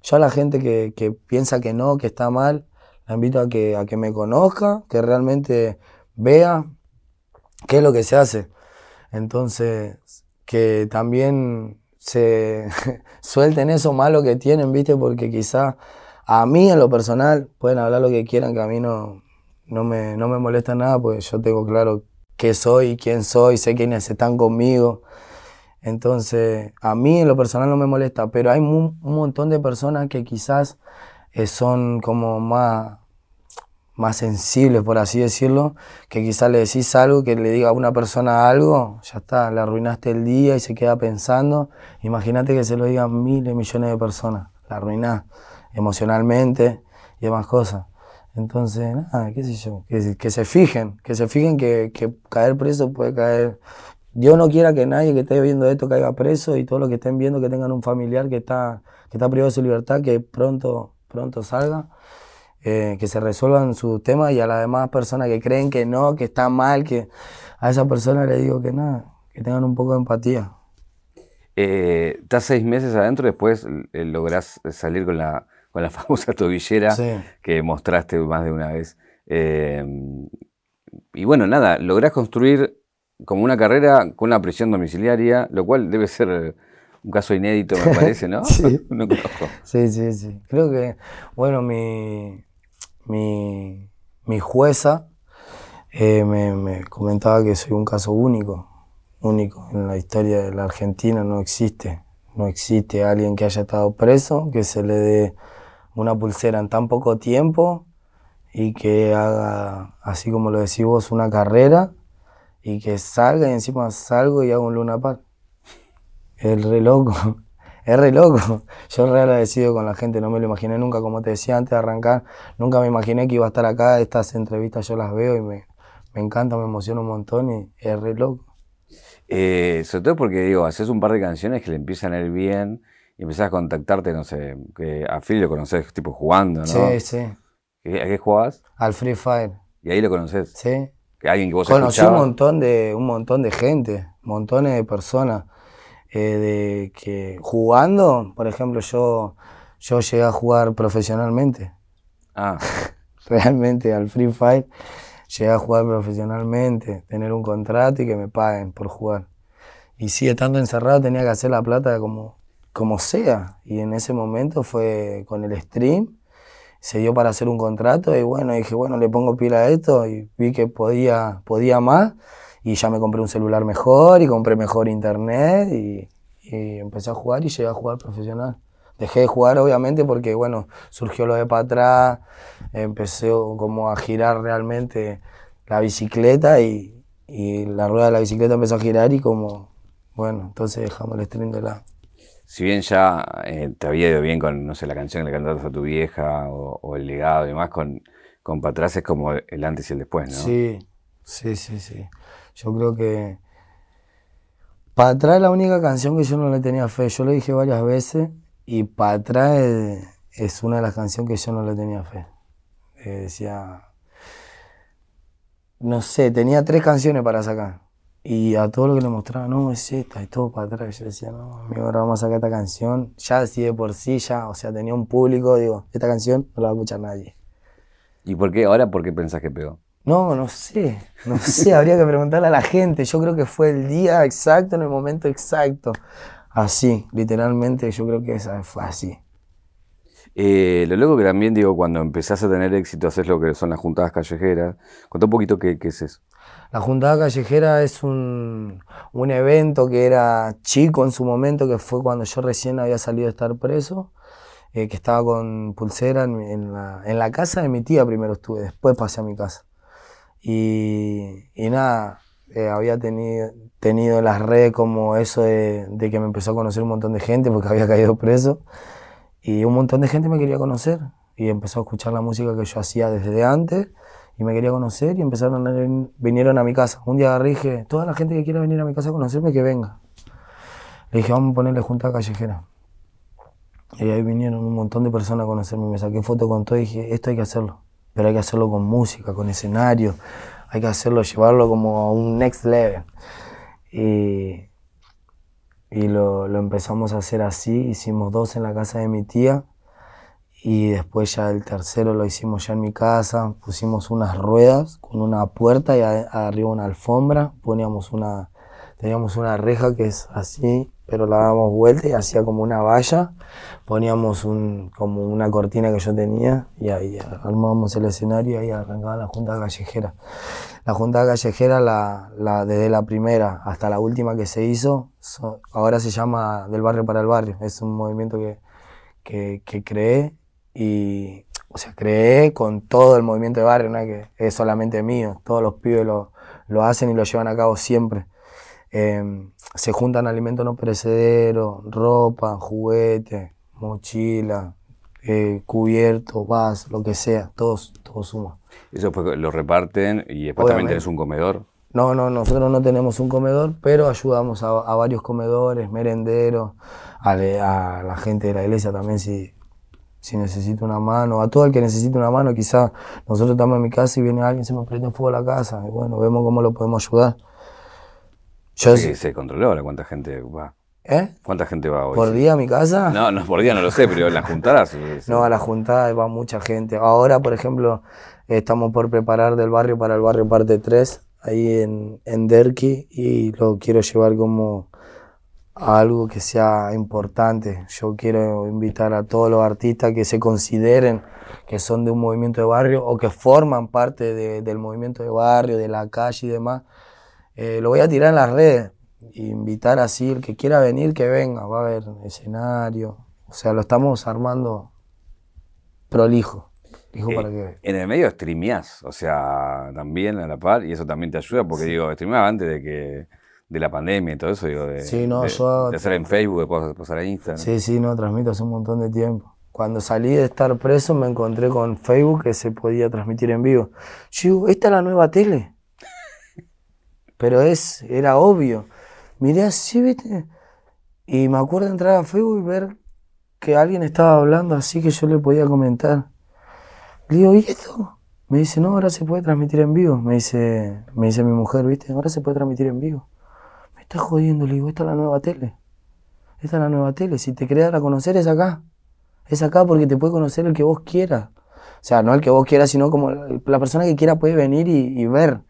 [SPEAKER 2] Yo a la gente que, que, piensa que no, que está mal, la invito a que, a que me conozca, que realmente vea qué es lo que se hace. Entonces, que también se suelten eso malo que tienen, ¿viste? Porque quizá a mí en lo personal pueden hablar lo que quieran, que a mí no, no, me, no me molesta nada, pues yo tengo claro qué soy, quién soy, sé quiénes están conmigo. Entonces, a mí en lo personal no me molesta, pero hay un, montón de personas que quizás eh, son como más, más sensibles, por así decirlo, que quizás le decís algo, que le diga a una persona algo, ya está, le arruinaste el día y se queda pensando. Imagínate que se lo digan miles, millones de personas, la arruinás emocionalmente y demás cosas. Entonces, nada, qué sé yo, que, se fijen, que se fijen que, caer preso puede caer. Dios no quiera que nadie que esté viendo esto caiga preso y todos los que estén viendo que tengan un familiar que está, que está privado de su libertad, que pronto, pronto salga. Eh, que se resuelvan sus temas y a las demás personas que creen que no, que está mal, que a esa persona le digo que nada, que tengan un poco de empatía.
[SPEAKER 1] Eh, estás seis meses adentro, después eh, lográs salir con la, con la famosa tobillera que mostraste más de una vez. y bueno, nada, lográs construir como una carrera con una prisión domiciliaria, lo cual debe ser un caso inédito, me parece, ¿no?
[SPEAKER 2] sí. Sí, sí, sí. Creo que, bueno, mi, mi, jueza eh, me, comentaba que soy un caso único, único en la historia de la Argentina, no existe, no existe alguien que haya estado preso, que se le dé una pulsera en tan poco tiempo y que haga, así como lo decís vos, una carrera y que salga y encima salgo y hago un Luna Park. Es re loco es re loco. Yo re agradecido con la gente, no me lo imaginé nunca, como te decía antes de arrancar, nunca me imaginé que iba a estar acá, estas entrevistas yo las veo y me, me encanta, me emociona un montón y es re loco.
[SPEAKER 1] Eh, sobre todo porque, digo, haces un par de canciones que le empiezan a ir bien y empezás a contactarte, no sé, que a Phil lo conoces tipo jugando, ¿no?
[SPEAKER 2] Sí, sí. ¿A
[SPEAKER 1] qué jugabas?
[SPEAKER 2] Al Free Fire.
[SPEAKER 1] ¿Y ahí lo conoces?
[SPEAKER 2] Sí.
[SPEAKER 1] ¿Que alguien que vos
[SPEAKER 2] Conocí un montón de un montón de gente, montones de personas. Eh, de que jugando, por ejemplo, yo, yo llegué a jugar profesionalmente.
[SPEAKER 1] Ah.
[SPEAKER 2] Realmente al Free Fire llegué a jugar profesionalmente, tener un contrato y que me paguen por jugar. Y sí, estando encerrado tenía que hacer la plata como, como sea. Y en ese momento fue con el stream, se dio para hacer un contrato y bueno, dije, bueno, le pongo pila a esto y vi que podía, podía más y ya me compré un celular mejor y compré mejor internet y, empecé a jugar y llegué a jugar profesional. Dejé de jugar obviamente porque, bueno, surgió lo de para atrás, empecé como a girar realmente la bicicleta y, la rueda de la bicicleta empezó a girar y como, bueno, entonces dejamos el stream de la...
[SPEAKER 1] si bien ya eh, te había ido bien con, no sé, la canción que le cantaste a tu vieja o, el legado y demás, con, con Patrás es como el antes y el después, ¿no?
[SPEAKER 2] Sí, sí, sí, sí. Yo creo que Patrás es la única canción que yo no le tenía fe. Yo lo dije varias veces y es, es una de las canciones que yo no le tenía fe. Eh, decía, no sé, tenía tres canciones para sacar. Y a todo lo que le mostraba, no, es esta, es todo para atrás. Yo decía, no, amigo, ahora vamos a sacar esta canción. Ya así de por sí, ya, o sea, tenía un público, digo, esta canción no la va a escuchar nadie.
[SPEAKER 1] ¿Y por qué ahora, por qué pensás que pegó?
[SPEAKER 2] No, no sé, no sé, habría que preguntarle a la gente. Yo creo que fue el día exacto, en el momento exacto. Así, literalmente, yo creo que esa fue así.
[SPEAKER 1] Eh, lo loco que también digo, cuando empezás a tener éxito, haces lo que son las juntadas callejeras. Cuenta un poquito qué, qué es eso.
[SPEAKER 2] La Juntada Callejera es un, un, evento que era chico en su momento, que fue cuando yo recién había salido de estar preso, eh, que estaba con pulsera en, la, en, la, casa de mi tía primero estuve, después pasé a mi casa. Y, y nada, eh, había tenido, tenido en las redes como eso de, de, que me empezó a conocer un montón de gente porque había caído preso. Y un montón de gente me quería conocer y empezó a escuchar la música que yo hacía desde antes y me quería conocer y empezaron a, vinieron a mi casa. Un día agarré dije, toda la gente que quiera venir a mi casa a conocerme, que venga. Le dije, vamos a ponerle junta callejera. Y ahí vinieron un montón de personas a conocerme, me saqué foto con todo y dije, esto hay que hacerlo. Pero hay que hacerlo con música, con escenario, hay que hacerlo, llevarlo como a un next level. Y, y lo, lo empezamos a hacer así, hicimos dos en la casa de mi tía y después ya el tercero lo hicimos ya en mi casa, pusimos unas ruedas con una puerta y arriba una alfombra, poníamos una, teníamos una reja que es así, pero la dábamos vuelta y hacía como una valla, poníamos un, como una cortina que yo tenía y ahí armábamos el escenario y ahí arrancaba la Junta Callejera. La Junta Callejera, la, la, desde la primera hasta la última que se hizo, ahora se llama Del Barrio para el Barrio, es un movimiento que, que, que creé y, o sea, creé con todo el movimiento de barrio, no es que es solamente mío, todos los pibes lo, lo hacen y lo llevan a cabo siempre. Em, se juntan alimentos no perecederos, ropa, juguetes, mochila, eh, cubiertos, vas, lo que sea, todos, todo suma.
[SPEAKER 1] Eso pues lo reparten y después también tenés un comedor.
[SPEAKER 2] No, no, nosotros no tenemos un comedor, pero ayudamos a, varios comedores, merenderos, a, a, la gente de la iglesia también si si necesito una mano, a todo el que necesite una mano, quizá nosotros estamos en mi casa y viene alguien, se me prende fuego a la casa, y bueno, vemos cómo lo podemos ayudar.
[SPEAKER 1] Yo sí, se controló ahora cuánta gente va.
[SPEAKER 2] ¿Eh?
[SPEAKER 1] ¿Cuánta gente va hoy?
[SPEAKER 2] ¿Por día a mi casa?
[SPEAKER 1] No, no, por día no lo sé, pero en las juntadas.
[SPEAKER 2] No, a la juntada va mucha gente. Ahora, por ejemplo, estamos por preparar del barrio para el barrio parte 3, ahí en, en Derqui, y lo quiero llevar como algo que sea importante. Yo quiero invitar a todos los artistas que se consideren que son de un movimiento de barrio o que forman parte del movimiento de barrio, de la calle y demás. Eh, lo voy a tirar en las redes. Invitar así, el que quiera venir, que venga. Va a haber escenario. O sea, lo estamos armando prolijo.
[SPEAKER 1] Eh, en el medio streameás, o sea, también a la par, y eso también te ayuda, porque digo, streameaba antes de que de la pandemia y todo eso, digo, de,
[SPEAKER 2] sí, no,
[SPEAKER 1] de, hacer en Facebook, después pasar a Instagram.
[SPEAKER 2] Sí, sí, no, transmito hace un montón de tiempo. Cuando salí de estar preso me encontré con Facebook que se podía transmitir en vivo. Yo digo, esta es la nueva tele. Pero es, era obvio. Miré así, viste. Y me acuerdo de entrar a Facebook y ver que alguien estaba hablando así que yo le podía comentar. Le digo, ¿y esto? Me dice, no, ahora se puede transmitir en vivo. Me dice, me dice mi mujer, ¿viste? Ahora se puede transmitir en vivo estás jodiendo, le digo, esta es la nueva tele. Esta es la nueva tele. Si te querés dar a conocer es acá. Es acá porque te puede conocer el que vos quieras. O sea, no el que vos quieras, sino como la persona que quiera puede venir y, ver.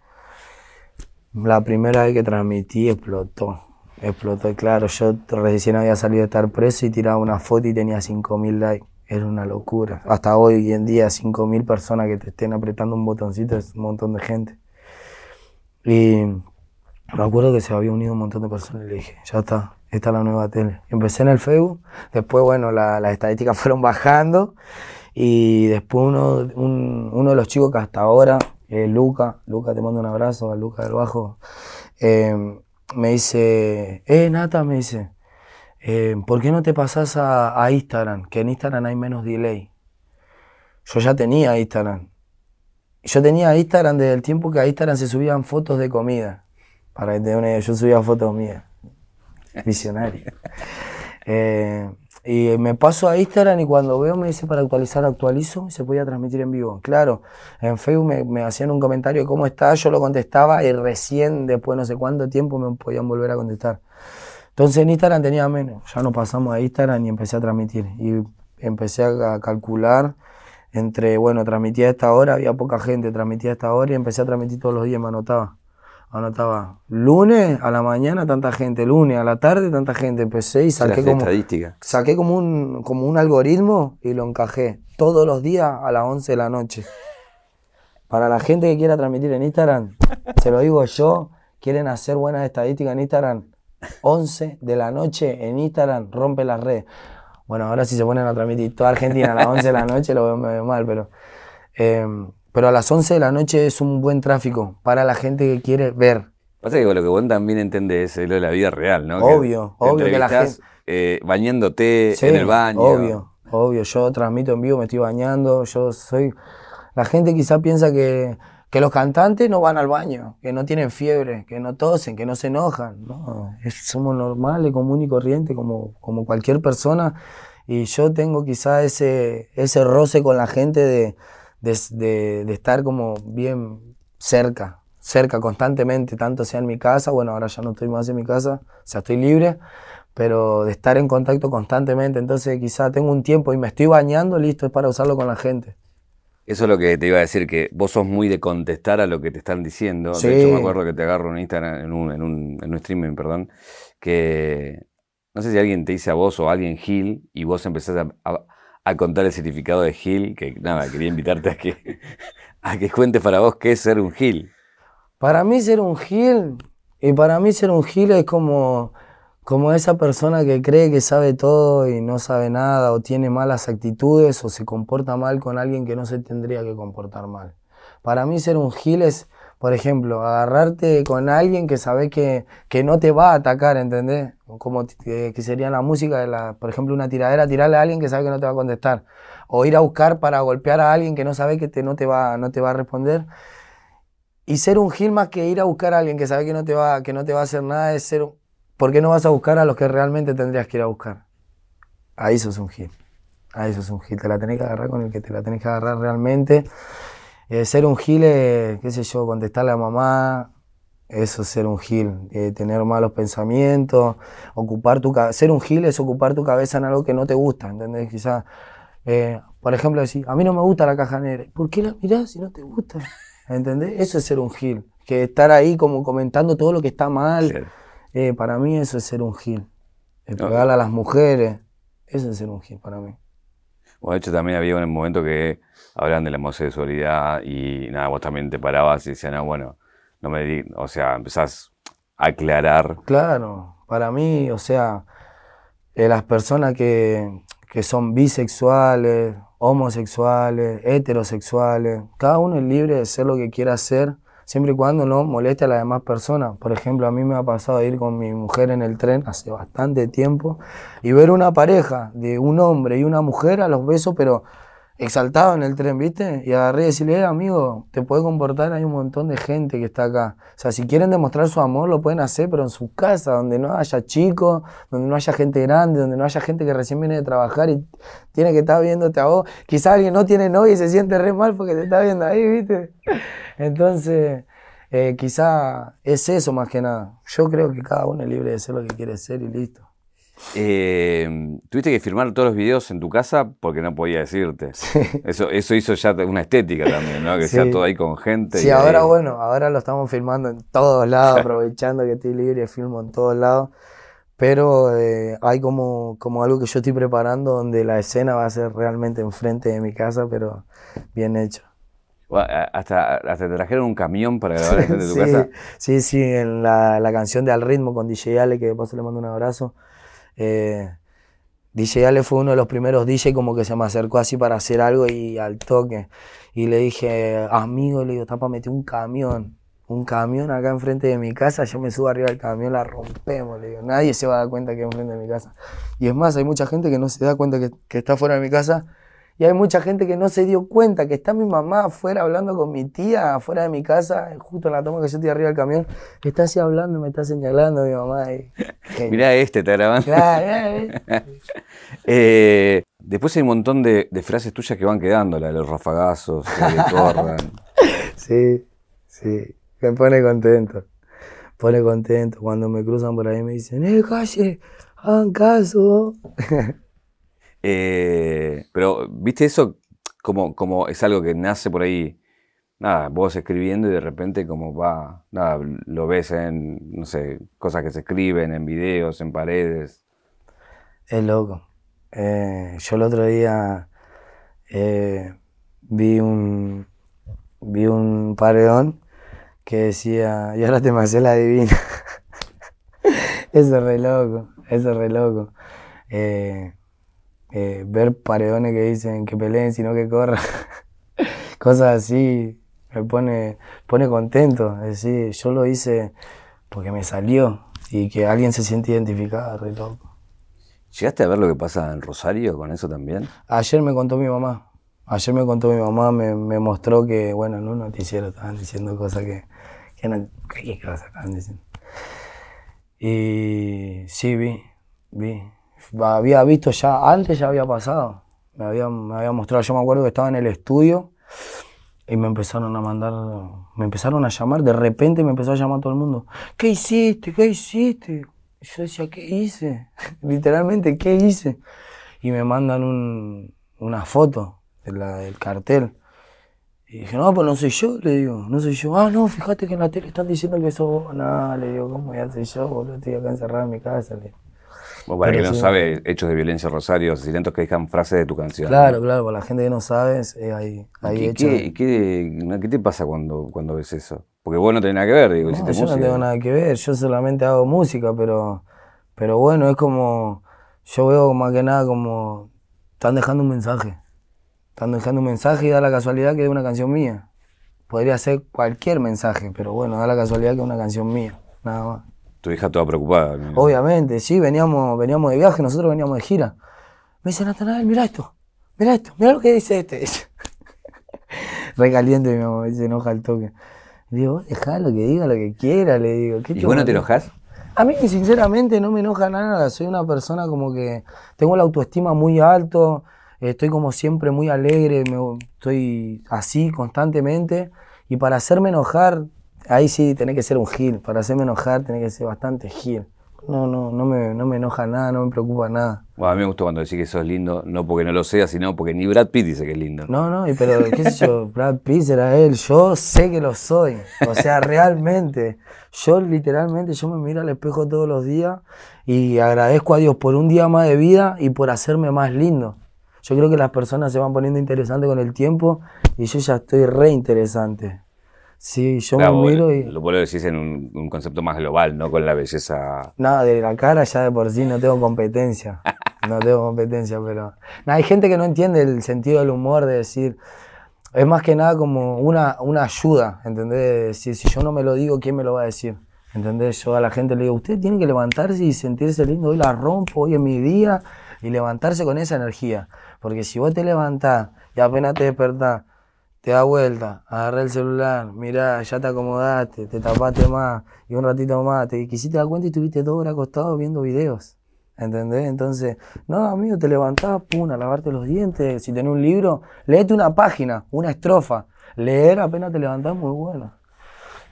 [SPEAKER 2] La primera vez que transmití explotó. Explotó, claro, yo recién había salido de estar preso y tiraba una foto y tenía 5.000 likes. Era una locura. Hasta hoy en día 5.000 personas que te estén apretando un botoncito es un montón de gente. Y me acuerdo que se había unido un montón de personas y le dije, ya está, esta es la nueva tele. Empecé en el Facebook, después, bueno, las estadísticas fueron bajando y después uno, uno de los chicos que hasta ahora, Luca, Luca, te mando un abrazo, a Luca del Bajo, eh, me dice, eh, Nata, me dice, eh, ¿por qué no te pasas a, Instagram? Que en Instagram hay menos delay. Yo ya tenía Instagram. Yo tenía Instagram desde el tiempo que a Instagram se subían fotos de comida. Para que te una yo subía fotos mías. Visionario. Eh, y me paso a Instagram y cuando veo me dice para actualizar, actualizo y se podía transmitir en vivo. Claro, en Facebook me, me hacían un comentario de cómo está, yo lo contestaba y recién después no sé cuánto tiempo me podían volver a contestar. Entonces en Instagram tenía menos, ya nos pasamos a Instagram y empecé a transmitir. Y empecé a calcular entre, bueno, transmitía a esta hora, había poca gente, transmitía a esta hora y empecé a transmitir todos los días, me anotaba anotaba lunes a la mañana tanta gente, lunes a la tarde tanta gente. Empecé y saqué como, saqué como un, como un algoritmo y lo encajé todos los días a las 11 de la noche. Para la gente que quiera transmitir en Instagram, se lo digo yo, quieren hacer buenas estadísticas en Instagram, 11 de la noche en Instagram, rompe la red. Bueno, ahora si se ponen a transmitir toda Argentina a las 11 de la noche lo veo mal, pero... Em, pero a las 11 de la noche es un buen tráfico para la gente que quiere ver.
[SPEAKER 1] Pasa que lo que vos también entendés es lo de la vida real, ¿no?
[SPEAKER 2] Obvio, obvio que la gente...
[SPEAKER 1] Eh, bañándote en el baño.
[SPEAKER 2] Obvio, obvio. Yo transmito en vivo, me estoy bañando. Yo soy. La gente quizá piensa que, que los cantantes no van al baño, que no tienen fiebre, que no tosen, que no se enojan. No, somos normales, común y corriente, como, como cualquier persona. Y yo tengo quizá ese, ese roce con la gente de de, de, estar como bien cerca, cerca constantemente, tanto sea en mi casa, bueno, ahora ya no estoy más en mi casa, o sea, estoy libre, pero de estar en contacto constantemente, entonces quizá tengo un tiempo y me estoy bañando, listo, es para usarlo con la gente.
[SPEAKER 1] Eso es lo que te iba a decir, que vos sos muy de contestar a lo que te están diciendo. De hecho, me acuerdo que te agarro en Instagram, en un, en un, en un streaming, perdón, que no sé si alguien te dice a vos o a alguien Gil y vos empezás a, a contar el significado de Gil, que nada, quería invitarte a que, a que cuentes para vos qué es ser un Gil.
[SPEAKER 2] Para mí ser un Gil, y para mí ser un Gil es como, como esa persona que cree que sabe todo y no sabe nada, o tiene malas actitudes, o se comporta mal con alguien que no se tendría que comportar mal. Para mí ser un Gil es por ejemplo, agarrarte con alguien que sabe que, que no te va a atacar, ¿entendés? Como que, sería la música, de la, por ejemplo, una tiradera, tirarle a alguien que sabe que no te va a contestar. O ir a buscar para golpear a alguien que no sabe que te, no, te va, no te va a responder. Y ser un gil más que ir a buscar a alguien que sabe que no te va, que no te va a hacer nada es ser... ¿Por qué no vas a buscar a los que realmente tendrías que ir a buscar? Ahí sos un gil. Ahí sos un gil. Te la tenés que agarrar con el que te la tenés que agarrar realmente. Eh, ser un gil es, qué sé yo, contestarle a mamá, eso es ser un gil, eh, tener malos pensamientos, ocupar tu ser un gil es ocupar tu cabeza en algo que no te gusta, ¿entendés? Quizás, eh, por ejemplo, decir, a mí no me gusta la caja negra, ¿por qué la mirás si no te gusta? ¿Entendés? Eso es ser un gil, que estar ahí como comentando todo lo que está mal, para mí eso es ser un gil, pegarle a las mujeres, eso es ser un gil para mí.
[SPEAKER 1] Bueno, de hecho también había un momento que hablan de la homosexualidad y nada, vos también te parabas y decías, no, bueno, no me di, o sea, empezás a aclarar.
[SPEAKER 2] Claro, para mí, o sea, eh, las personas que, que son bisexuales, homosexuales, heterosexuales, cada uno es libre de ser lo que quiera hacer siempre y cuando no moleste a las demás personas. Por ejemplo, a mí me ha pasado ir con mi mujer en el tren hace bastante tiempo y ver una pareja de un hombre y una mujer a los besos, pero exaltado en el tren, ¿viste? Y agarré y decirle, eh, amigo, te puede comportar, hay un montón de gente que está acá. O sea, si quieren demostrar su amor, lo pueden hacer, pero en su casa, donde no haya chicos, donde no haya gente grande, donde no haya gente que recién viene de trabajar y tiene que estar viéndote a vos. Quizá alguien no tiene novia y se siente re mal porque te está viendo ahí, ¿viste? Entonces, eh, quizá es eso más que nada. Yo creo que cada uno es libre de ser lo que quiere ser y listo.
[SPEAKER 1] Eh, tuviste que filmar todos los videos en tu casa porque no podía decirte. Eso, eso hizo ya una estética también, ¿no? Que sea todo ahí con gente.
[SPEAKER 2] Sí, ahora bueno, ahora lo estamos filmando en todos lados, aprovechando que estoy libre, filmo en todos lados. Pero eh, hay como, como algo que yo estoy preparando donde la escena va a ser realmente enfrente de mi casa, pero bien hecho.
[SPEAKER 1] Hasta, hasta te trajeron un camión para grabar enfrente de tu casa.
[SPEAKER 2] Sí, sí, en la, la, canción de Al Ritmo con DJ Ale, que después le mando un abrazo. Eh, DJ Ale fue uno de los primeros DJ como que se me acercó así para hacer algo y al toque. Y le dije, amigo, le digo, para meter un camión, un camión acá enfrente de mi casa, yo me subo arriba del camión, la rompemos, le digo, nadie se va a dar cuenta que es enfrente de mi casa. Y es más, hay mucha gente que no se da cuenta que, que está fuera de mi casa y hay mucha gente que no se dio cuenta que está mi mamá afuera hablando con mi tía afuera de mi casa, justo en la toma que yo estoy arriba del camión, que está así hablando, me está señalando mi mamá.
[SPEAKER 1] Mirá este, está grabando. Claro, eh. eh, después hay un montón de, frases tuyas que van quedando, la de los rafagazos, la de
[SPEAKER 2] sí, sí, me pone contento. Pone contento cuando me cruzan por ahí y me dicen, ¡eh, calle! ¡Hagan caso!
[SPEAKER 1] Eh, pero, ¿viste eso? Como, como es algo que nace por ahí, nada, vos escribiendo y de repente como va, nada, lo ves en, no sé, cosas que se escriben, en videos, en paredes.
[SPEAKER 2] Es loco. Eh, yo el otro día eh, vi un vi un paredón que decía, y ahora te me la divina. eso es re loco, eso es re loco. Ver paredones que dicen que peleen, sino que corran, cosas así, me pone, pone contento. Es decir, yo lo hice porque me salió y que alguien se siente identificado, re loco.
[SPEAKER 1] ¿Llegaste a ver lo que pasa en Rosario con eso también?
[SPEAKER 2] Ayer me contó mi mamá. Ayer me contó mi mamá, me, me mostró que, bueno, en un noticiero estaban diciendo cosas que, que no, ¿qué cosas estaban diciendo? Y sí, vi, vi había visto ya, antes ya había pasado. Me había, me había mostrado, yo me acuerdo que estaba en el estudio y me empezaron a mandar, me empezaron a llamar, de repente me empezó a llamar todo el mundo. ¿Qué hiciste? ¿Qué hiciste? yo decía, ¿qué hice? Literalmente, ¿qué hice? Y me mandan un, una foto del cartel. Y dije, no, pues no soy yo, le digo, no soy yo. Ah, no, fíjate que en la tele están diciendo que sos vos. No, le digo, ¿cómo ya soy yo, boludo? Estoy acá encerrado en mi casa.
[SPEAKER 1] Para que no sabe, hechos de violencia Rosario, asesinatos que dejan frases de tu canción.
[SPEAKER 2] Claro, claro, para la gente que no sabe, eh, hay, hay
[SPEAKER 1] ¿Qué, ¿qué, te pasa cuando, cuando ves eso? Porque vos no tenés nada que ver, digo,
[SPEAKER 2] no, yo no tengo nada que ver, yo solamente hago música, pero, pero bueno, es como, yo veo más que nada como, están dejando un mensaje. Están dejando un mensaje y da la casualidad que es una canción mía. Podría ser cualquier mensaje, pero bueno, da la casualidad que es una canción mía, nada más.
[SPEAKER 1] Tu hija toda preocupada.
[SPEAKER 2] Obviamente, sí, veníamos, veníamos de viaje, nosotros veníamos de gira. Me dice, Natanael, mira esto, mira esto, mira lo que dice este. Recaliente mi mamá, se enoja el toque. Le digo, dejalo que diga lo que quiera, le digo.
[SPEAKER 1] ¿Y vos no te enojas?
[SPEAKER 2] A mí, sinceramente, no me enoja nada. Soy una persona como que tengo la autoestima muy alto, estoy como siempre muy alegre, me, estoy así constantemente. Y para hacerme enojar, ahí sí tenés que ser un gil. Para hacerme enojar tenés que ser bastante gil. No, no, no me, no me enoja nada, no me preocupa nada.
[SPEAKER 1] Bueno, a mí me gusta cuando decís que sos lindo, no porque no lo sea, sino porque ni Brad Pitt dice que es lindo.
[SPEAKER 2] No, no, pero qué sé yo, Brad Pitt era él, yo sé que lo soy. O sea, realmente, yo literalmente, yo me miro al espejo todos los días y agradezco a Dios por un día más de vida y por hacerme más lindo. Yo creo que las personas se van poniendo interesantes con el tiempo y yo ya estoy re interesante. Sí, yo me miro y.
[SPEAKER 1] Lo puedo decir en un, concepto más global, no con la belleza.
[SPEAKER 2] Nada, de la cara ya de por sí no tengo competencia. no tengo competencia, pero. hay gente que no entiende el sentido del humor, de decir. Es más que nada como una, una ayuda, ¿entendés? De decir, si yo no me lo digo, ¿quién me lo va a decir? ¿Entendés? Yo a la gente le digo, usted tiene que levantarse y sentirse lindo. Hoy la rompo, hoy es mi día. Y levantarse con esa energía. Porque si vos te levantás y apenas te despertás te da vuelta, agarré el celular, mirá, ya te acomodaste, te tapaste más, y un ratito más, te quisiste dar cuenta y estuviste dos horas acostado viendo videos. ¿Entendés? Entonces, no, amigo, te levantás, pum, a lavarte los dientes. Si tenés un libro, léete una página, una estrofa. Leer apenas te levantás, muy bueno.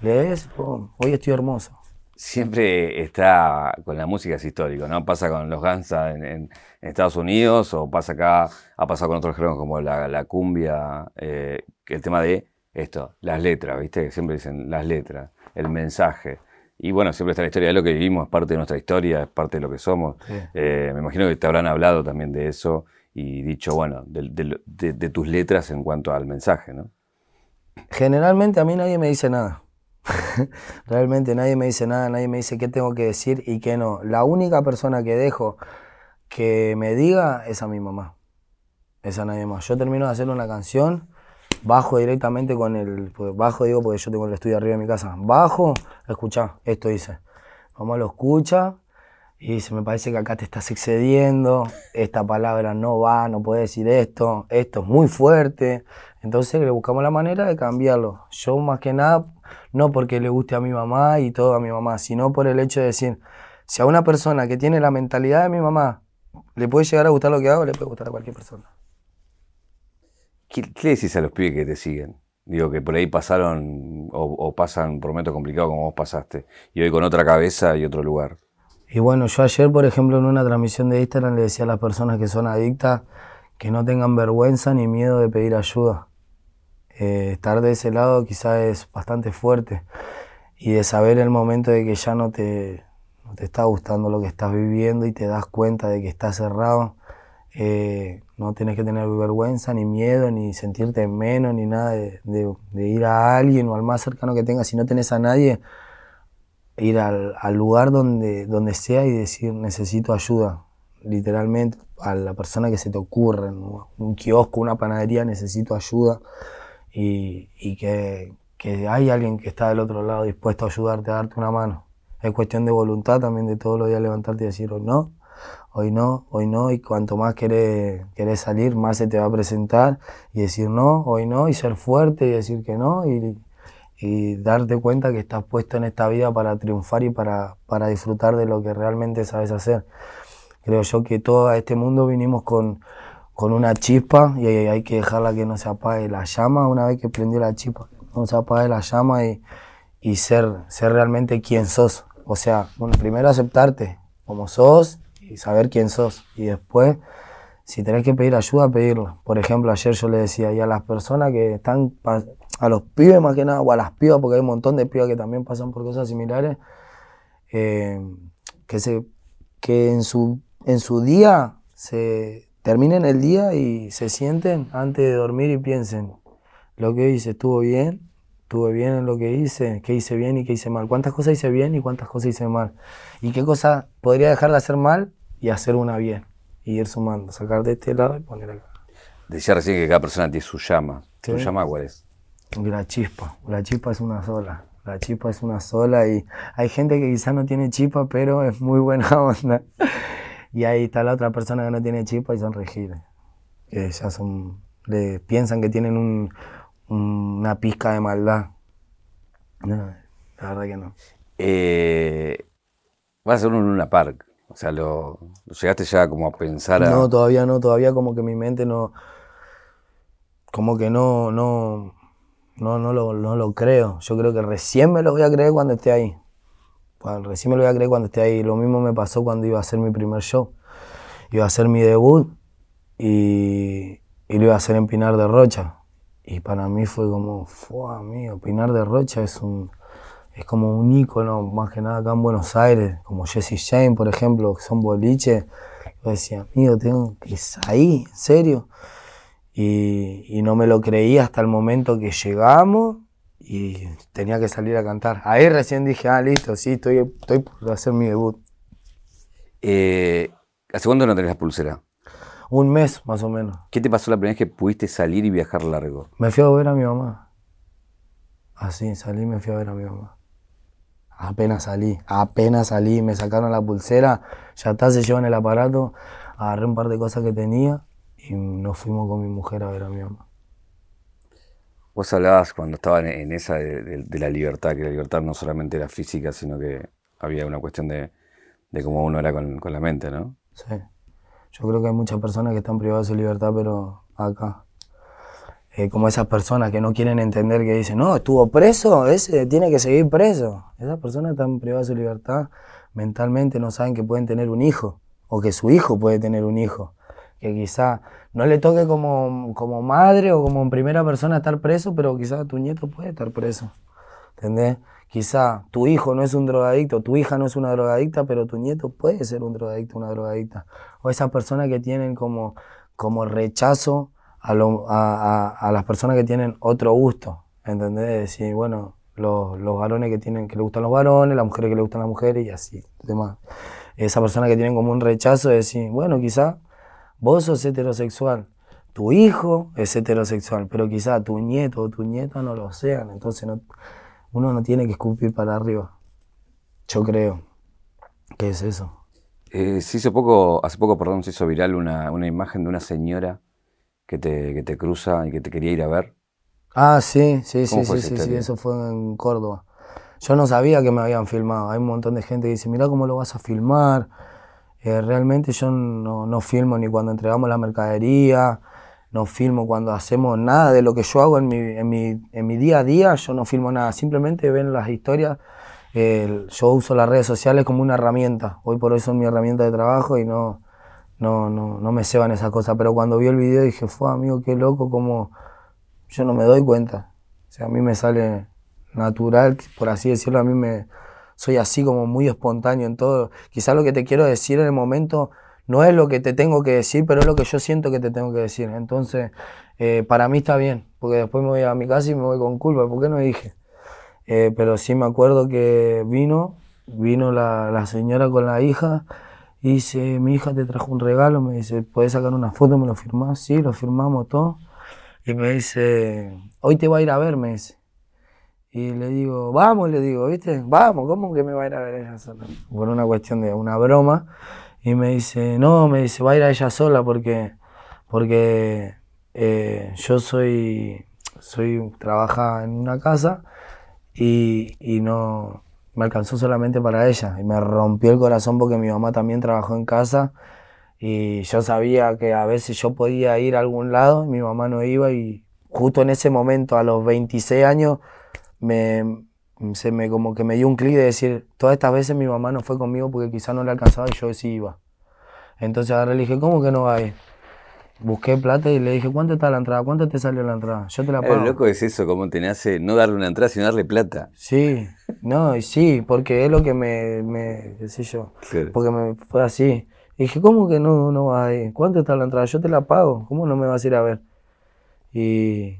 [SPEAKER 2] Lees, pum, hoy estoy hermoso.
[SPEAKER 1] Siempre está con la música, es histórico, ¿no? Pasa con los Gansa en, Estados Unidos o pasa acá, ha pasado con otros géneros como la, cumbia. Eh, el tema de esto, las letras, ¿viste? Siempre dicen las letras, el mensaje. Y bueno, siempre está la historia de lo que vivimos, es parte de nuestra historia, es parte de lo que somos. Eh, me imagino que te habrán hablado también de eso y dicho, bueno, de, tus letras en cuanto al mensaje, ¿no?
[SPEAKER 2] Generalmente a mí nadie me dice nada. Realmente nadie me dice nada, nadie me dice qué tengo que decir y qué no. La única persona que dejo que me diga es a mi mamá. Es a nadie más. Yo termino de hacer una canción bajo directamente con el, pues bajo digo porque yo tengo el estudio arriba de mi casa, bajo, escucha, esto dice, mamá lo escucha y dice, me parece que acá te estás excediendo, esta palabra no va, no puedes decir esto, esto es muy fuerte, entonces le buscamos la manera de cambiarlo. Yo más que nada, no porque le guste a mi mamá y todo a mi mamá, sino por el hecho de decir, si a una persona que tiene la mentalidad de mi mamá le puede llegar a gustar lo que hago, le puede gustar a cualquier persona.
[SPEAKER 1] ¿Qué, le decís a los pibes que te siguen? Digo, que por ahí pasaron o, pasan por momentos complicados como vos pasaste, y hoy con otra cabeza y otro lugar.
[SPEAKER 2] Y bueno, yo ayer, por ejemplo, en una transmisión de Instagram le decía a las personas que son adictas que no tengan vergüenza ni miedo de pedir ayuda. Eh, estar de ese lado quizás es bastante fuerte y de saber el momento de que ya no te, no te está gustando lo que estás viviendo y te das cuenta de que estás cerrado, eh, no tienes que tener vergüenza, ni miedo, ni sentirte menos, ni nada de, ir a alguien o al más cercano que tengas. Si no tenés a nadie, ir al, lugar donde, donde sea y decir necesito ayuda. Literalmente, a la persona que se te ocurra, un kiosco, una panadería, necesito ayuda. Y, que, que hay alguien que está del otro lado dispuesto a ayudarte, a darte una mano. Es cuestión de voluntad también de todos los días levantarte y decir, hoy no, hoy no, hoy no, y cuanto más querés, querés salir, más se te va a presentar y decir no, hoy no, y ser fuerte y decir que no, y, y darte cuenta que estás puesto en esta vida para triunfar y para, para disfrutar de lo que realmente sabes hacer. Creo yo que todo este mundo vinimos con, con una chispa y hay que dejarla que no se apague la llama una vez que prendió la chispa, no se apague la llama y, y ser, ser realmente quien sos. O sea, bueno, primero aceptarte como sos y saber quién sos. Y después, si tenés que pedir ayuda, pedirla. Por ejemplo, ayer yo le decía, y a las personas que están, a los pibes más que nada, o a las pibas, porque hay un montón de pibas que también pasan por cosas similares, eh, que, se, que en, su, en su día se terminen el día y se sienten antes de dormir y piensen, lo que hice estuvo bien, estuve bien en lo que hice, qué hice bien y qué hice mal, cuántas cosas hice bien y cuántas cosas hice mal, y qué cosa podría dejar de hacer mal y hacer una bien, y ir sumando, sacar de este lado y poner acá.
[SPEAKER 1] Decía recién que cada persona tiene su llama. ¿Su llama cuál es?
[SPEAKER 2] La chispa. La chispa es una sola. La chispa es una sola y hay gente que quizás no tiene chispa, pero es muy buena onda. Y ahí está la otra persona que no tiene chispa y son regiles. Que ya son. Le, piensan que tienen un, una pizca de maldad. No, la verdad que no.
[SPEAKER 1] Eh, vas a hacer un Luna Park. O sea, lo, llegaste ya como a pensar a...
[SPEAKER 2] No, todavía no, todavía como que mi mente no... Como que no, no, no, no, lo, no lo creo. Yo creo que recién me lo voy a creer cuando esté ahí. Recién me lo voy a creer cuando esté ahí. Lo mismo me pasó cuando iba a hacer mi primer show. Iba a hacer mi debut y, y lo iba a hacer en Pinar de Rocha. Y para mí fue como, fue amigo, Pinar de Rocha es un es como un ícono, más que nada acá en Buenos Aires, como Jesse Jane, por ejemplo, que son boliches. Yo decía, amigo, tengo que ir ahí, en serio. Y, no me lo creí hasta el momento que llegamos y tenía que salir a cantar. Ahí recién dije, ah, listo, sí, estoy, estoy por hacer mi debut.
[SPEAKER 1] Eh, ¿Hace cuándo no tenés la pulsera?
[SPEAKER 2] Un mes, más o menos.
[SPEAKER 1] ¿Qué te pasó la primera vez que pudiste salir y viajar largo?
[SPEAKER 2] Me fui a ver a mi mamá. Así, salí y me fui a ver a mi mamá. Apenas salí, apenas salí, me sacaron la pulsera, ya está, se llevan el aparato, agarré un par de cosas que tenía y nos fuimos con mi mujer a ver a mi mamá.
[SPEAKER 1] Vos hablabas cuando estaban en esa de, la libertad, que la libertad no solamente era física, sino que había una cuestión de, cómo uno era con, la mente, ¿no?
[SPEAKER 2] Sí. Yo creo que hay muchas personas que están privadas de su libertad, pero acá. Eh, como esas personas que no quieren entender que dicen, no, estuvo preso, ese tiene que seguir preso. Esas personas están privadas de su libertad mentalmente, no saben que pueden tener un hijo, o que su hijo puede tener un hijo. Que quizá no le toque como, como madre o como en primera persona estar preso, pero quizá tu nieto puede estar preso. ¿Entendés? Quizá tu hijo no es un drogadicto, tu hija no es una drogadicta, pero tu nieto puede ser un drogadicto, una drogadicta. O esas personas que tienen como, como rechazo a, a, las personas que tienen otro gusto, ¿entendés? Decir, bueno, los, los, varones que tienen que le gustan los varones, las mujeres que le gustan las mujeres y así, demás. Esa persona que tienen como un rechazo de decir, bueno, quizá vos sos heterosexual, tu hijo es heterosexual, pero quizá tu nieto o tu nieta no lo sean, entonces no, uno no tiene que escupir para arriba. Yo creo que es eso.
[SPEAKER 1] Eh, se hizo poco, hace poco, perdón, se hizo viral una, una imagen de una señora que te, que te cruza y que te quería ir a ver.
[SPEAKER 2] Ah, sí, sí, sí, sí, sí, sí, eso fue en Córdoba. Yo no sabía que me habían filmado. Hay un montón de gente que dice, mira cómo lo vas a filmar. Eh, realmente yo no, no, filmo ni cuando entregamos la mercadería, no filmo cuando hacemos nada de lo que yo hago en mi, en mi, en mi día a día, yo no filmo nada. Simplemente ven las historias. yo uso las redes sociales como una herramienta. Hoy por hoy son mi herramienta de trabajo y no, no, no, no me ceban esas cosas. Pero cuando vi el video dije, fue amigo, qué loco, como yo no me doy cuenta. O sea, a mí me sale natural, por así decirlo, a mí me soy así como muy espontáneo en todo. Quizás lo que te quiero decir en el momento no es lo que te tengo que decir, pero es lo que yo siento que te tengo que decir. Entonces, eh, para mí está bien, porque después me voy a mi casa y me voy con culpa, ¿por qué no dije? Eh, pero sí me acuerdo que vino, vino la, la, señora con la hija y dice, mi hija te trajo un regalo, me dice, ¿puedes sacar una foto? ¿Me lo firmás? Sí, lo firmamos todo. Y me dice, hoy te va a ir a ver, me dice. Y le digo, vamos, le digo, ¿viste? Vamos, ¿cómo que me va a ir a ver ella sola? Por una cuestión de una broma. Y me dice, no, me dice, va a ir a ella sola porque, porque eh, yo soy, soy, trabaja en una casa y, y no, me alcanzó solamente para ella. Y me rompió el corazón porque mi mamá también trabajó en casa y yo sabía que a veces yo podía ir a algún lado y mi mamá no iba y justo en ese momento, a los 26 años, me, se me como que me dio un clic de decir, todas estas veces mi mamá no fue conmigo porque quizás no le alcanzaba y yo sí iba. Entonces ahora le dije, ¿cómo que no va a ir? Busqué plata y le dije, ¿cuánto está la entrada? ¿Cuánto te salió la entrada? Yo te la pago.
[SPEAKER 1] El loco es eso, como te nace no darle una entrada, sino darle plata.
[SPEAKER 2] Sí, no, y sí, porque es lo que me, me qué sé yo, porque me fue así. Y dije, ¿cómo que no, no va a ir? ¿Cuánto está la entrada? Yo te la pago, ¿cómo no me vas a ir a ver? Y,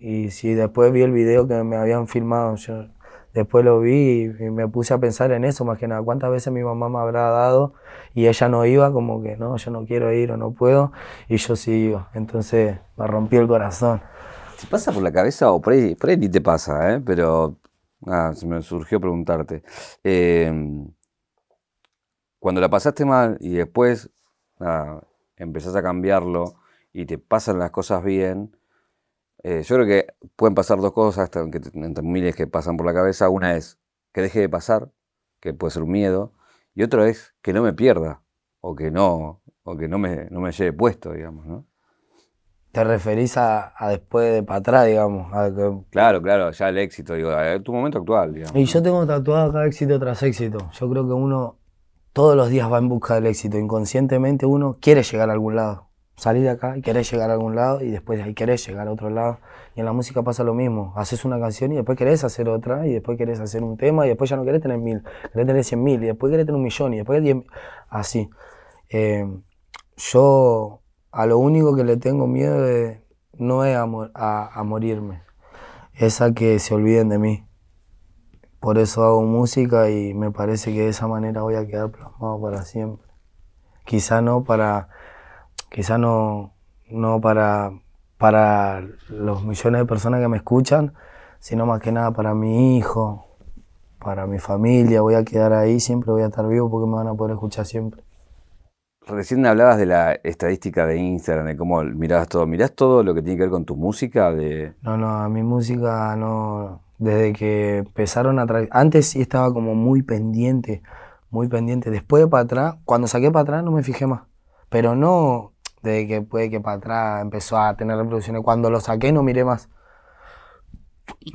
[SPEAKER 2] y si después vi el video que me habían filmado, yo después lo vi y me puse a pensar en eso más que nada. ¿Cuántas veces mi mamá me habrá dado y ella no iba? Como que no, yo no quiero ir o no puedo y yo sí iba. Entonces me rompió el corazón.
[SPEAKER 1] ¿Te pasa por la cabeza o por ahí, ni te pasa, ¿eh? pero se me surgió preguntarte. Em, cuando la pasaste mal y después ah, empezás a cambiarlo y te pasan las cosas bien, eh, yo creo que pueden pasar dos cosas, entre miles que pasan por la cabeza. Una es que deje de pasar, que puede ser un miedo, y otro es que no me pierda, o que no, o que no me, no me lleve puesto, digamos, ¿no?
[SPEAKER 2] ¿Te referís a, después de para atrás, digamos?
[SPEAKER 1] Claro, claro, ya el éxito, digo, a tu momento actual, digamos.
[SPEAKER 2] Y yo tengo tatuado acá éxito tras éxito. Yo creo que uno todos los días va en busca del éxito. Inconscientemente uno quiere llegar a algún lado salir de acá y querés llegar a algún lado y después de ahí querés llegar a otro lado. Y en la música pasa lo mismo. Haces una canción y después querés hacer otra y después querés hacer un tema y después ya no querés tener mil, querés tener cien mil y después querés tener un millón y después diez Así. Eh, yo a lo único que le tengo miedo de, no es a, a morirme, es a que se olviden de mí. Por eso hago música y me parece que de esa manera voy a quedar plasmado para siempre. Quizá no para quizá no, no para, para los millones de personas que me escuchan, sino más que nada para mi hijo, para mi familia, voy a quedar ahí, siempre voy a estar vivo porque me van a poder escuchar siempre.
[SPEAKER 1] Recién hablabas de la estadística de Instagram, de cómo mirabas todo. ¿Mirás todo lo que tiene que ver con tu música? De...
[SPEAKER 2] No, no, a mi música no. Desde que empezaron a traer. Antes sí estaba como muy pendiente, muy pendiente. Después de para atrás, cuando saqué para atrás no me fijé más. Pero no, de que puede que para atrás empezó a tener reproducciones. Cuando lo saqué no miré más.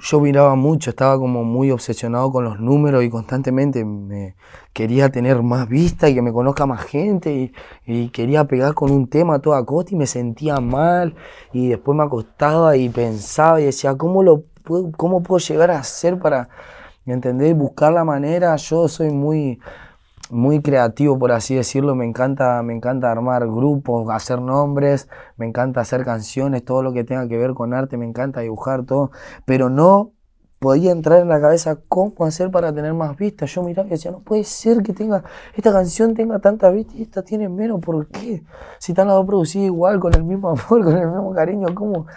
[SPEAKER 2] Yo miraba mucho, estaba como muy obsesionado con los números y constantemente me quería tener más vista y que me conozca más gente y, quería pegar con un tema a toda costa y me sentía mal y después me acostaba y pensaba y decía, ¿cómo, lo puedo, cómo puedo llegar a hacer para, ¿entender? Buscar la manera, yo soy muy muy creativo, por así decirlo. Me encanta, me encanta armar grupos, hacer nombres, me encanta hacer canciones, todo lo que tenga que ver con arte, me encanta dibujar todo, pero no podía entrar en la cabeza cómo hacer para tener más vistas. Yo miraba y decía, no puede ser que tenga esta canción tenga tantas vistas y esta tiene menos. ¿Por qué? Si están las dos producidas igual, con el mismo amor, con el mismo cariño, ¿cómo?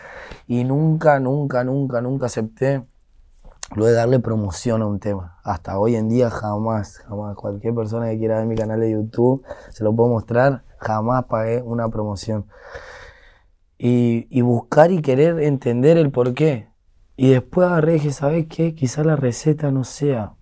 [SPEAKER 2] Y nunca, nunca, nunca, nunca acepté lo de darle promoción a un tema. Hasta hoy en día jamás, jamás. Cualquier persona que quiera ver mi canal de YouTube, se lo puedo mostrar, jamás pagué una promoción. Y, y buscar y querer entender el por qué. Y después agarré dije, ¿sabes qué? Quizás la receta no sea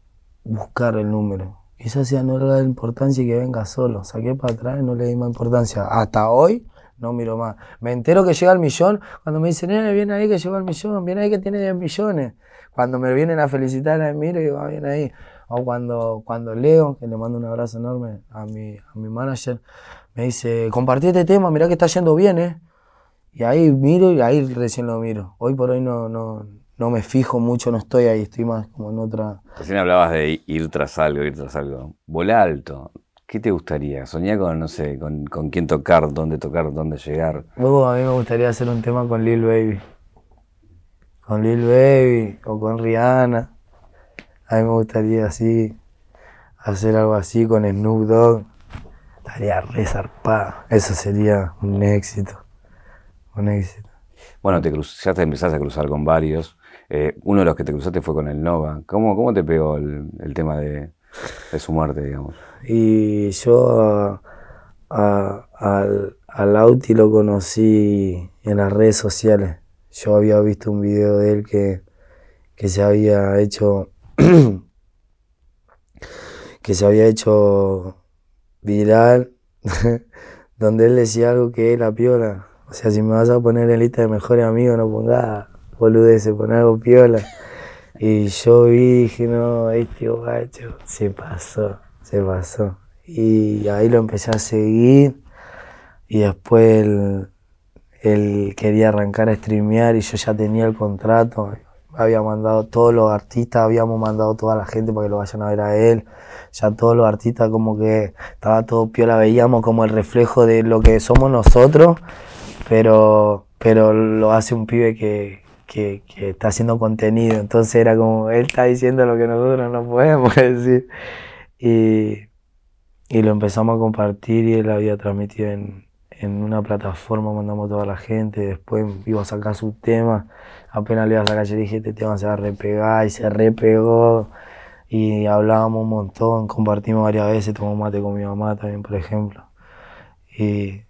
[SPEAKER 2] buscar el número. Quizás sea no le da importancia que venga solo. Saqué para atrás y no le di más importancia. Hasta hoy no miro más. Me entero que llega al millón cuando me dicen, eh, viene ahí que llegó al millón, viene ahí que tiene 10 millones. Cuando me vienen a felicitar, miro y digo, ah, viene ahí. O cuando, cuando Leo, que le mando un abrazo enorme a mi, a mi manager, me dice, compartí este tema, mirá que está yendo bien, ¿eh? Y ahí miro y ahí recién lo miro. Hoy por hoy no, no, no me fijo mucho, no estoy ahí, estoy más como en otra...
[SPEAKER 1] Recién hablabas de ir tras algo, ir tras algo. Vola alto. ¿Qué te gustaría? Soñar con, no sé, con, con quién tocar, dónde tocar, dónde llegar.
[SPEAKER 2] Luego a mí me gustaría hacer un tema con Lil Baby. Con Lil Baby o con Rihanna. A mí me gustaría así, hacer algo así con Snoop Dogg. Estaría re zarpada. Eso sería un éxito. Un éxito.
[SPEAKER 1] Bueno, te cruz- ya te empezaste a cruzar con varios. Eh, uno de los que te cruzaste fue con el Nova. ¿Cómo, cómo te pegó el, el tema de, de su muerte, digamos?
[SPEAKER 2] Y yo a- a- al, al Auti lo conocí en las redes sociales. Yo había visto un video de él que, que se había hecho que se había hecho viral donde él decía algo que es la piola. O sea, si me vas a poner en lista de mejores amigos, no pongas boludeces, pon algo piola. Y yo vi dije, no, este guacho se pasó, se pasó. Y ahí lo empecé a seguir y después él, él quería arrancar a streamear y yo ya tenía el contrato. Había mandado todos los artistas, habíamos mandado toda la gente para que lo vayan a ver a él. Ya todos los artistas como que estaba todo piola, veíamos como el reflejo de lo que somos nosotros, pero, pero lo hace un pibe que, que, que está haciendo contenido. Entonces era como, él está diciendo lo que nosotros no podemos decir. Y, y lo empezamos a compartir y él había transmitido en, en una plataforma, mandamos a toda la gente, después iba a sacar su tema, apenas le iba a sacar, yo dije, este tema se va a repegar y se repegó y hablábamos un montón, compartimos varias veces, tomamos mate con mi mamá también, por ejemplo. Y,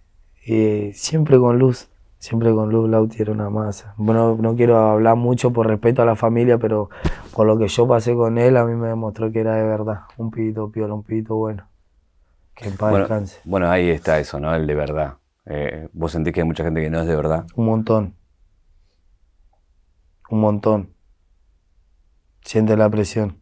[SPEAKER 2] siempre con luz, siempre con luz, Lauti era una masa. Bueno, no quiero hablar mucho por respeto a la familia, pero por lo que yo pasé con él, a mí me demostró que era de verdad, un pibito piola, un pibito bueno. Que en paz
[SPEAKER 1] Bueno, bueno, ahí está eso, ¿no? El de verdad. Eh, ¿Vos sentís que hay mucha gente que no es de verdad?
[SPEAKER 2] Un montón. Un montón. Siente la presión.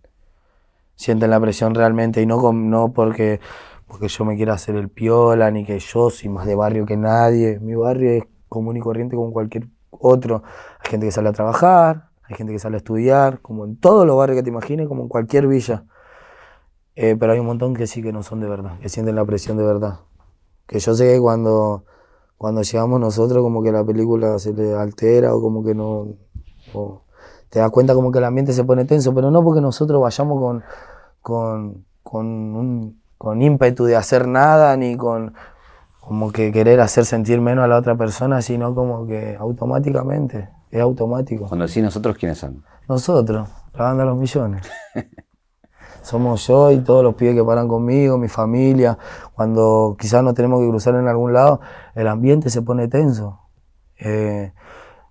[SPEAKER 2] Sienten la presión realmente y no, con- no porque, porque yo me quiera hacer el piola ni que yo soy más de barrio que nadie. Mi barrio es común y corriente como cualquier otro. Hay gente que sale a trabajar, hay gente que sale a estudiar, como en todos los barrios que te imagines, como en cualquier villa. Eh, pero hay un montón que sí que no son de verdad, que sienten la presión de verdad. Que yo sé que cuando, cuando llegamos nosotros como que la película se le altera o como que no... o te das cuenta como que el ambiente se pone tenso, pero no porque nosotros vayamos con, con, con, un, con ímpetu de hacer nada ni con como que querer hacer sentir menos a la otra persona, sino como que automáticamente, es automático.
[SPEAKER 1] Cuando decís nosotros, ¿quiénes son?
[SPEAKER 2] Nosotros, la banda de los millones. Somos yo y todos los pibes que paran conmigo, mi familia. Cuando quizás nos tenemos que cruzar en algún lado, el ambiente se pone tenso. Eh,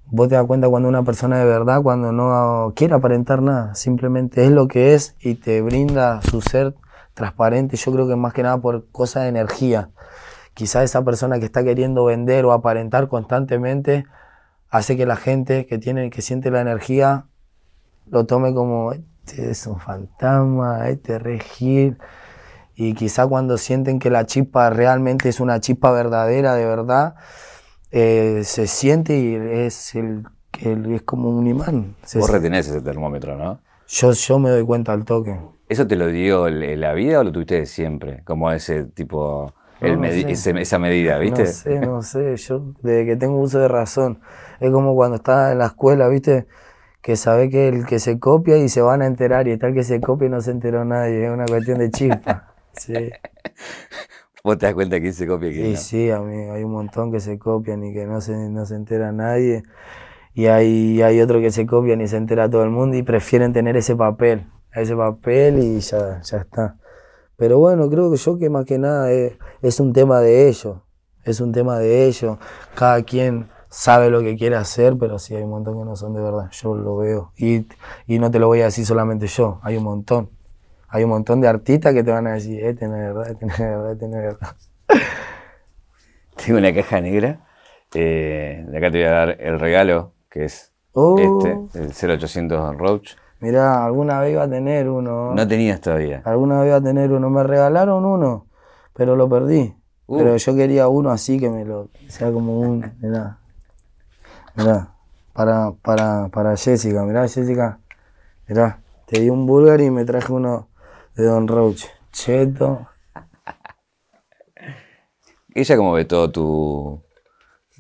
[SPEAKER 2] vos te das cuenta cuando una persona de verdad, cuando no quiere aparentar nada, simplemente es lo que es y te brinda su ser transparente. Yo creo que más que nada por cosa de energía. Quizás esa persona que está queriendo vender o aparentar constantemente hace que la gente que tiene, que siente la energía, lo tome como este es un fantasma, este es re gil". Y quizá cuando sienten que la chispa realmente es una chispa verdadera, de verdad, eh, se siente y es, el, el- es como un imán. Se-
[SPEAKER 1] Vos retenés ese termómetro, ¿no?
[SPEAKER 2] yo, yo me doy cuenta al toque.
[SPEAKER 1] ¿Eso te lo dio la vida o lo tuviste siempre? Como ese tipo, el
[SPEAKER 2] No, no
[SPEAKER 1] medi-
[SPEAKER 2] sé.
[SPEAKER 1] ese- esa medida, ¿viste?
[SPEAKER 2] No sé, no sé, yo desde que tengo uso de razón. Es como cuando estaba en la escuela, ¿viste? Que sabe que el que se copia y se van a enterar y está el que se copia y no se enteró nadie, es una cuestión de chispa. Sí.
[SPEAKER 1] ¿Vos te das cuenta quién se copia y quién
[SPEAKER 2] Y
[SPEAKER 1] no?
[SPEAKER 2] sí, a mí hay un montón que se copian y que no se, no se entera nadie. Y hay, hay otro que se copian y se entera todo el mundo y prefieren tener ese papel, ese papel y ya, ya está. Pero bueno, creo que yo que más que nada es, es un tema de ellos, es un tema de ellos. Cada quien sabe lo que quiere hacer, pero sí hay un montón que no son de verdad, yo lo veo. Y, y no te lo voy a decir solamente yo, hay un montón. Hay un montón de artistas que te van a decir, este no es verdad, este no es verdad, este no es verdad.
[SPEAKER 1] Tengo una caja negra. eh, de acá te voy a dar el regalo, que es
[SPEAKER 2] Oh,
[SPEAKER 1] este, el 0800 Roach.
[SPEAKER 2] Mirá, alguna vez iba a tener uno.
[SPEAKER 1] No tenías todavía.
[SPEAKER 2] Alguna vez iba a tener uno. Me regalaron uno, pero lo perdí.
[SPEAKER 1] Uh.
[SPEAKER 2] Pero yo quería uno así que me lo. sea como un. Mirá. Para, para, para Jessica. Mirá, Jessica. Mirá. Te di un Bulgari y me traje uno de Don Roach. Cheto.
[SPEAKER 1] Ella como ve todo tu,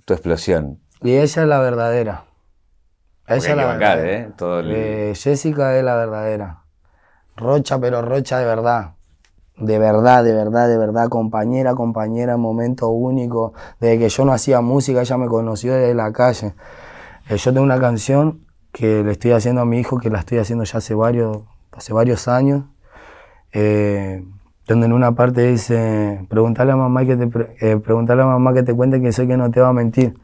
[SPEAKER 1] tu explosión.
[SPEAKER 2] Y ella es la verdadera. Ella es la
[SPEAKER 1] bancar,
[SPEAKER 2] verdadera.
[SPEAKER 1] ¿eh? Todo el-
[SPEAKER 2] Eh, Jessica es la verdadera. Rocha, pero Rocha de verdad. De verdad, de verdad, de verdad. Compañera, compañera, momento único. Desde que yo no hacía música, ella me conoció desde la calle. Eh, yo tengo una canción que le estoy haciendo a mi hijo, que la estoy haciendo ya hace varios, hace varios años. eh, donde en una parte dice, preguntarle a mamá que te, pre- eh, a mamá que te cuente que soy que no te va a mentir.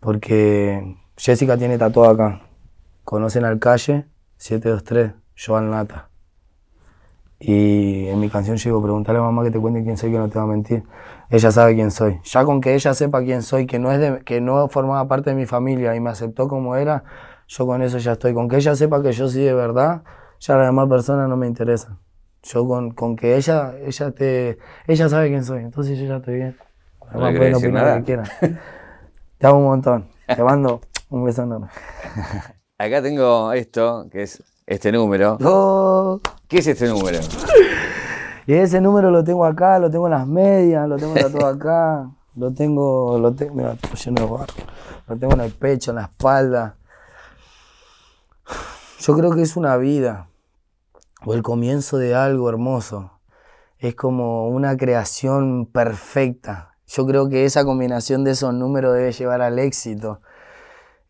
[SPEAKER 2] Porque Jessica tiene tatuado acá. Conocen al calle 723, Joan Nata. Y en mi canción llego, preguntarle a mamá que te cuente quién soy, que no te va a mentir. Ella sabe quién soy. Ya con que ella sepa quién soy, que no, es de- que no formaba parte de mi familia y me aceptó como era, yo con eso ya estoy. Con que ella sepa que yo soy de verdad, ya las demás personas no me interesan. Yo con, con que ella, ella te, ella sabe quién soy, entonces yo ya estoy bien.
[SPEAKER 1] No
[SPEAKER 2] Además
[SPEAKER 1] le
[SPEAKER 2] pueden opinar lo que quieran. Te amo un montón. Te mando un beso enorme.
[SPEAKER 1] Acá tengo esto, que es este número.
[SPEAKER 2] Oh.
[SPEAKER 1] ¿Qué es este número?
[SPEAKER 2] Y ese número lo tengo acá, lo tengo en las medias, lo tengo tatuado acá, lo tengo, lo tengo, mira, lleno de barro. Lo tengo en el pecho, en la espalda. Yo creo que es una vida o el comienzo de algo hermoso. Es como una creación perfecta. Yo creo que esa combinación de esos números debe llevar al éxito.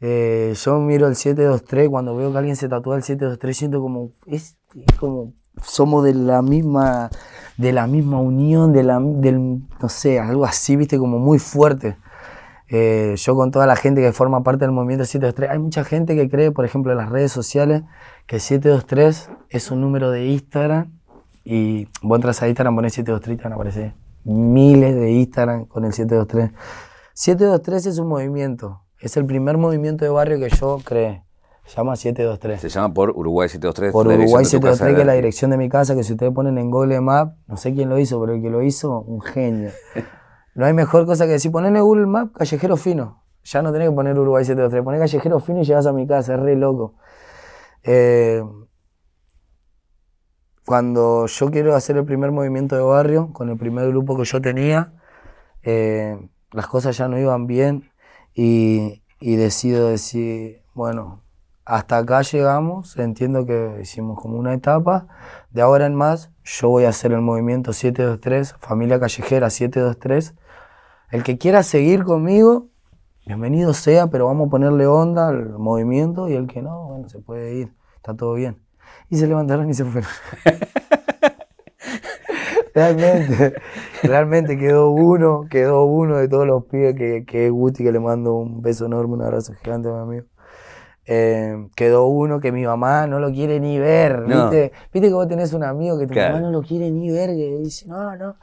[SPEAKER 2] Eh, yo miro el 723, cuando veo que alguien se tatúa el 723, siento como, es, como, somos de la misma, de la misma unión, de la, del, no sé, algo así, viste, como muy fuerte. Eh, yo con toda la gente que forma parte del movimiento 723, hay mucha gente que cree, por ejemplo, en las redes sociales, que 723 es un número de Instagram y vos entras a Instagram, pones 723 y te van a aparecer miles de Instagram con el 723. 723 es un movimiento, es el primer movimiento de barrio que yo creé. Se llama 723.
[SPEAKER 1] Se llama por Uruguay 723.
[SPEAKER 2] Por Uruguay
[SPEAKER 1] de tu casa
[SPEAKER 2] 723, que es la dirección de mi casa, que si ustedes ponen en Google Maps, no sé quién lo hizo, pero el que lo hizo, un genio. No hay mejor cosa que decir, ponele Google Maps, callejero fino. Ya no tenés que poner Uruguay 723, ponés callejero fino y llegas a mi casa, es re loco. Eh, cuando yo quiero hacer el primer movimiento de barrio, con el primer grupo que yo tenía, eh, las cosas ya no iban bien y, decido decir, bueno, hasta acá llegamos, entiendo que hicimos como una etapa, de ahora en más yo voy a hacer el movimiento 723, familia callejera 723, el que quiera seguir conmigo, bienvenido sea, pero vamos a ponerle onda al movimiento y el que no, bueno, se puede ir, está todo bien. Y se levantaron y se fueron. realmente, realmente quedó uno, quedó uno de todos los pibes que, que es Guti, que le mando un beso enorme, un abrazo gigante a mi amigo. Eh, quedó uno que mi mamá no lo quiere ni ver,
[SPEAKER 1] No.
[SPEAKER 2] ¿viste? Viste que vos tenés un amigo que tu
[SPEAKER 1] Claro.
[SPEAKER 2] mamá no lo quiere ni ver, que dice, no, no.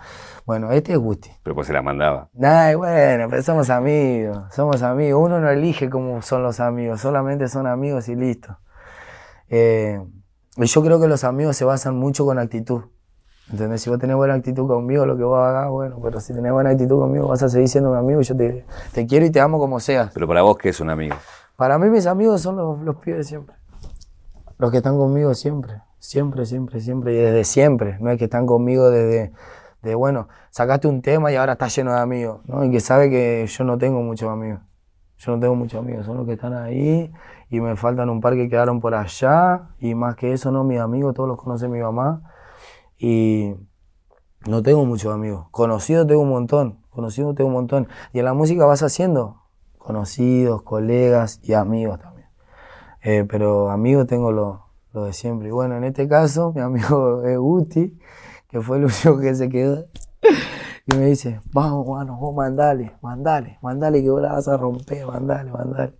[SPEAKER 2] Bueno, este es Guti.
[SPEAKER 1] Pero pues se la mandaba.
[SPEAKER 2] Ay, bueno, pero somos amigos, somos amigos. Uno no elige cómo son los amigos, solamente son amigos y listo. Eh, y yo creo que los amigos se basan mucho con actitud. ¿Entendés? Si vos tenés buena actitud conmigo, lo que vos hagas, bueno, pero si tenés buena actitud conmigo, vas a seguir siendo mi amigo y yo te, te quiero y te amo como seas.
[SPEAKER 1] Pero para vos, ¿qué es un amigo?
[SPEAKER 2] Para mí mis amigos son los, los pibes siempre. Los que están conmigo siempre. Siempre, siempre, siempre. Y desde siempre. No es que están conmigo desde, de bueno, sacaste un tema y ahora estás lleno de amigos. ¿no? Y que sabe que yo no tengo muchos amigos. Yo no tengo muchos amigos. Son los que están ahí y me faltan un par que quedaron por allá, y más que eso, no, mis amigos, todos los conoce mi mamá, y no tengo muchos amigos. Conocidos tengo un montón, conocidos tengo un montón. Y en la música vas haciendo conocidos, colegas y amigos también. Eh, pero amigos tengo lo, de siempre. Y bueno, en este caso, mi amigo es Guti, que fue el único que se quedó. Y me dice, vamos, mano, vos mandale, mandale, mandale que vos la vas a romper, mandale, mandale.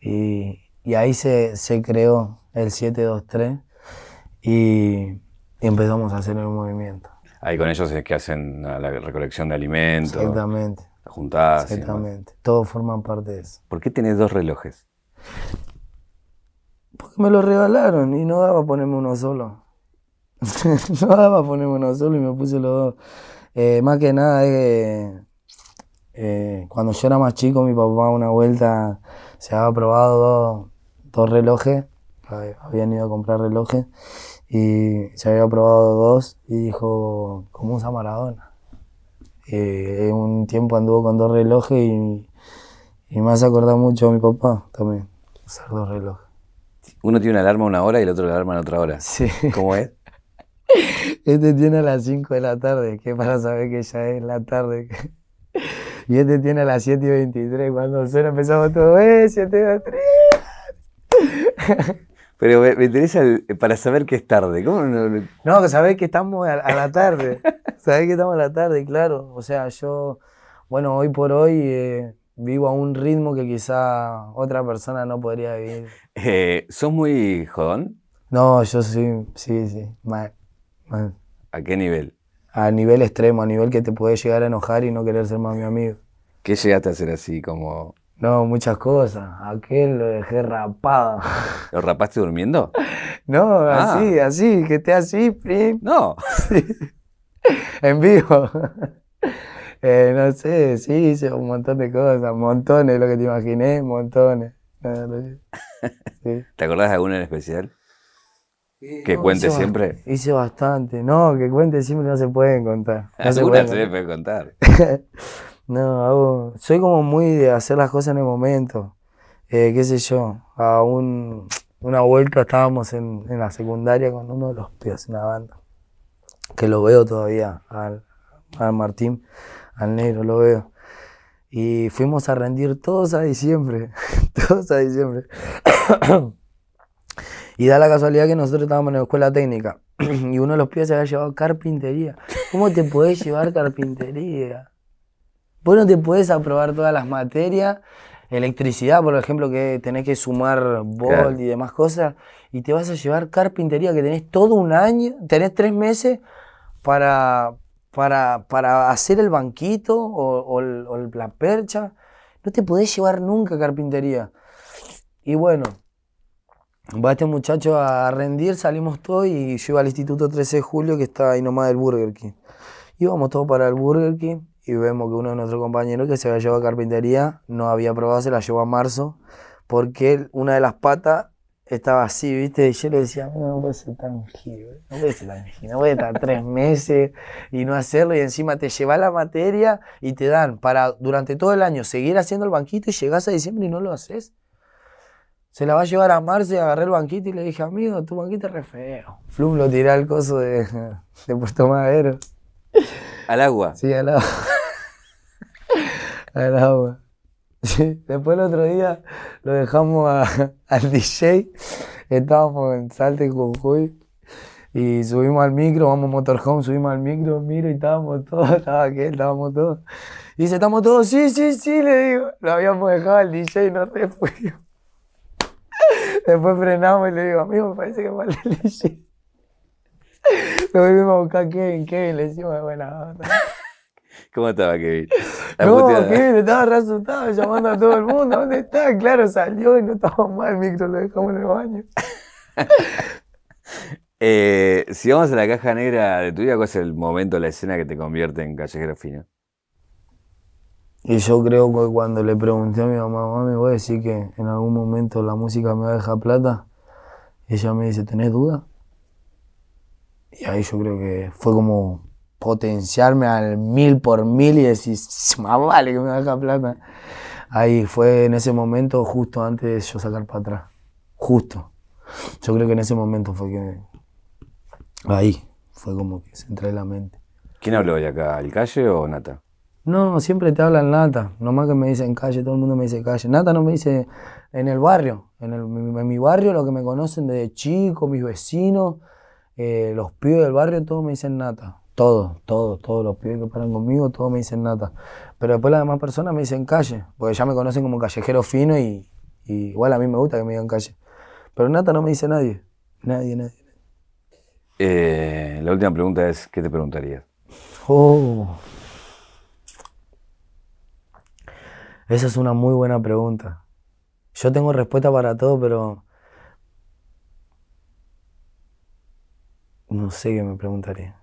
[SPEAKER 2] Y, y ahí se, se, creó el 723 y, y empezamos a hacer el movimiento.
[SPEAKER 1] Ahí con ellos es que hacen la recolección de alimentos.
[SPEAKER 2] Exactamente.
[SPEAKER 1] Juntadas.
[SPEAKER 2] Exactamente. Todos forman parte de eso.
[SPEAKER 1] ¿Por qué tenés dos relojes?
[SPEAKER 2] Porque me lo regalaron y no daba ponerme uno solo. no daba ponerme uno solo y me puse los dos. Eh, más que nada es que eh, cuando yo era más chico, mi papá una vuelta se había probado dos, dos relojes. Habían ido a comprar relojes y se había probado dos y dijo, ¿cómo usa Maradona? Eh, un tiempo anduvo con dos relojes y, y me hace acordar mucho a mi papá también, usar dos relojes.
[SPEAKER 1] Uno tiene una alarma a una hora y el otro la alarma en otra hora.
[SPEAKER 2] Sí.
[SPEAKER 1] ¿Cómo es?
[SPEAKER 2] Este tiene a las 5 de la tarde, que para saber que ya es la tarde. Y este tiene a las 7 y 23, cuando suena empezamos todo, ¡eh, 7 y 3!
[SPEAKER 1] Pero me, interesa para saber que es tarde. ¿Cómo no?
[SPEAKER 2] No, sabés que estamos a, la tarde. sabés que estamos a la tarde, claro. O sea, yo, bueno, hoy por hoy eh, vivo a un ritmo que quizá otra persona no podría vivir.
[SPEAKER 1] Eh, ¿Sos muy jodón?
[SPEAKER 2] No, yo sí, sí, sí. Mal, mal.
[SPEAKER 1] ¿A qué nivel?
[SPEAKER 2] A nivel extremo, a nivel que te puede llegar a enojar y no querer ser más mi amigo.
[SPEAKER 1] ¿Qué llegaste a hacer así como
[SPEAKER 2] no, muchas cosas. Aquel lo dejé rapado.
[SPEAKER 1] ¿Lo rapaste durmiendo?
[SPEAKER 2] No, ah. así, así, que esté así, prim.
[SPEAKER 1] No.
[SPEAKER 2] En vivo. Eh, no sé, sí, hice un montón de cosas, montones, lo que te imaginé, montones.
[SPEAKER 1] ¿Te acordás de alguna en especial? ¿Que cuente siempre?
[SPEAKER 2] Hice bastante. No, que cuente siempre no se pueden contar.
[SPEAKER 1] No se pueden puede contar.
[SPEAKER 2] No, hago, soy como muy de hacer las cosas en el momento. Eh, qué sé yo, a un, una vuelta estábamos en, en, la secundaria con uno de los pibes en la banda, que lo veo todavía, al, al Martín, al negro lo veo. Y fuimos a rendir todos a diciembre, todos a diciembre. y da la casualidad que nosotros estábamos en la escuela técnica y uno de los pibes se había llevado carpintería. ¿Cómo te podés llevar carpintería? Vos no te puedes aprobar todas las materias, electricidad, por ejemplo, que tenés que sumar volt y demás cosas, y te vas a llevar carpintería, que tenés todo un año, tenés tres meses para, para, para hacer el banquito o, la percha. No te podés llevar nunca carpintería. Y bueno, va este muchacho a rendir, salimos todos y yo iba al Instituto 13 de Julio, que está ahí nomás del Burger King. Íbamos todos para el Burger King y vemos que uno de nuestros compañeros que se había llevado a carpintería no había probado, se la llevó a marzo, porque una de las patas estaba así, ¿viste? Y yo le decía, no puede ser tan giro, no puede ser tan giro, no a estar tres meses y no hacerlo, y encima te lleva la materia y te dan para durante todo el año seguir haciendo el banquito y llegás a diciembre y no lo haces. Se la va a llevar a marzo y agarré el banquito y le dije, amigo, tu banquito es re feo. Flum lo tiré al coso de, de Puerto Madero.
[SPEAKER 1] ¿Al agua?
[SPEAKER 2] Sí, al agua. al agua. Después el otro día lo dejamos al DJ, estábamos en Salte Jujuy y subimos al micro, vamos a motorhome, subimos al micro, miro y estábamos todos, estaba estábamos todos. Y dice, ¿estamos todos? Sí, sí, sí, le digo. Lo habíamos dejado al DJ y nos fuimos. Después frenamos y le digo, amigo, parece que mal el DJ. Lo volvimos a buscar a Kevin, Kevin, le decimos de buena onda.
[SPEAKER 1] ¿Cómo estaba Kevin?
[SPEAKER 2] no, Kevin estaba resultado llamando a todo el mundo. ¿Dónde está? Claro, salió y no estaba mal el micro, lo dejamos en el baño.
[SPEAKER 1] eh, si vamos a la caja negra de tu vida, ¿cuál es el momento, la escena que te convierte en callejero fino?
[SPEAKER 2] Y yo creo que cuando le pregunté a mi mamá, mami, voy a decir que en algún momento la música me va a dejar plata, ella me dice, ¿tenés duda? Y ahí yo creo que fue como potenciarme al mil por mil y decir, más vale que me haga plata. Ahí fue en ese momento, justo antes de yo sacar para atrás. Justo. Yo creo que en ese momento fue que. Ahí fue como que se entró en la mente.
[SPEAKER 1] ¿Quién habló hoy acá? ¿El calle o Nata?
[SPEAKER 2] No, siempre te hablan Nata. Nomás que me dicen calle, todo el mundo me dice calle. Nata no me dice en el barrio. En, el, en mi barrio, lo que me conocen desde chico, mis vecinos, eh, los pibes del barrio, todos me dicen Nata. Todos, todos, todos los pibes que paran conmigo, todos me dicen Nata. Pero después las demás personas me dicen calle, porque ya me conocen como callejero fino y, y igual a mí me gusta que me digan calle. Pero Nata no me dice nadie. Nadie, nadie.
[SPEAKER 1] Eh, la última pregunta es, ¿qué te preguntarías?
[SPEAKER 2] Oh. Esa es una muy buena pregunta. Yo tengo respuesta para todo, pero no sé qué me preguntaría.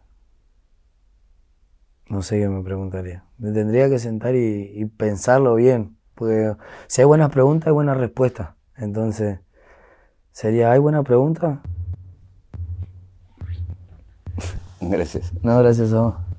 [SPEAKER 2] No sé qué me preguntaría. Me tendría que sentar y, y pensarlo bien, porque si hay buenas preguntas, hay buenas respuestas. Entonces, sería, ¿hay buena pregunta?
[SPEAKER 1] Gracias.
[SPEAKER 2] No, gracias a vos.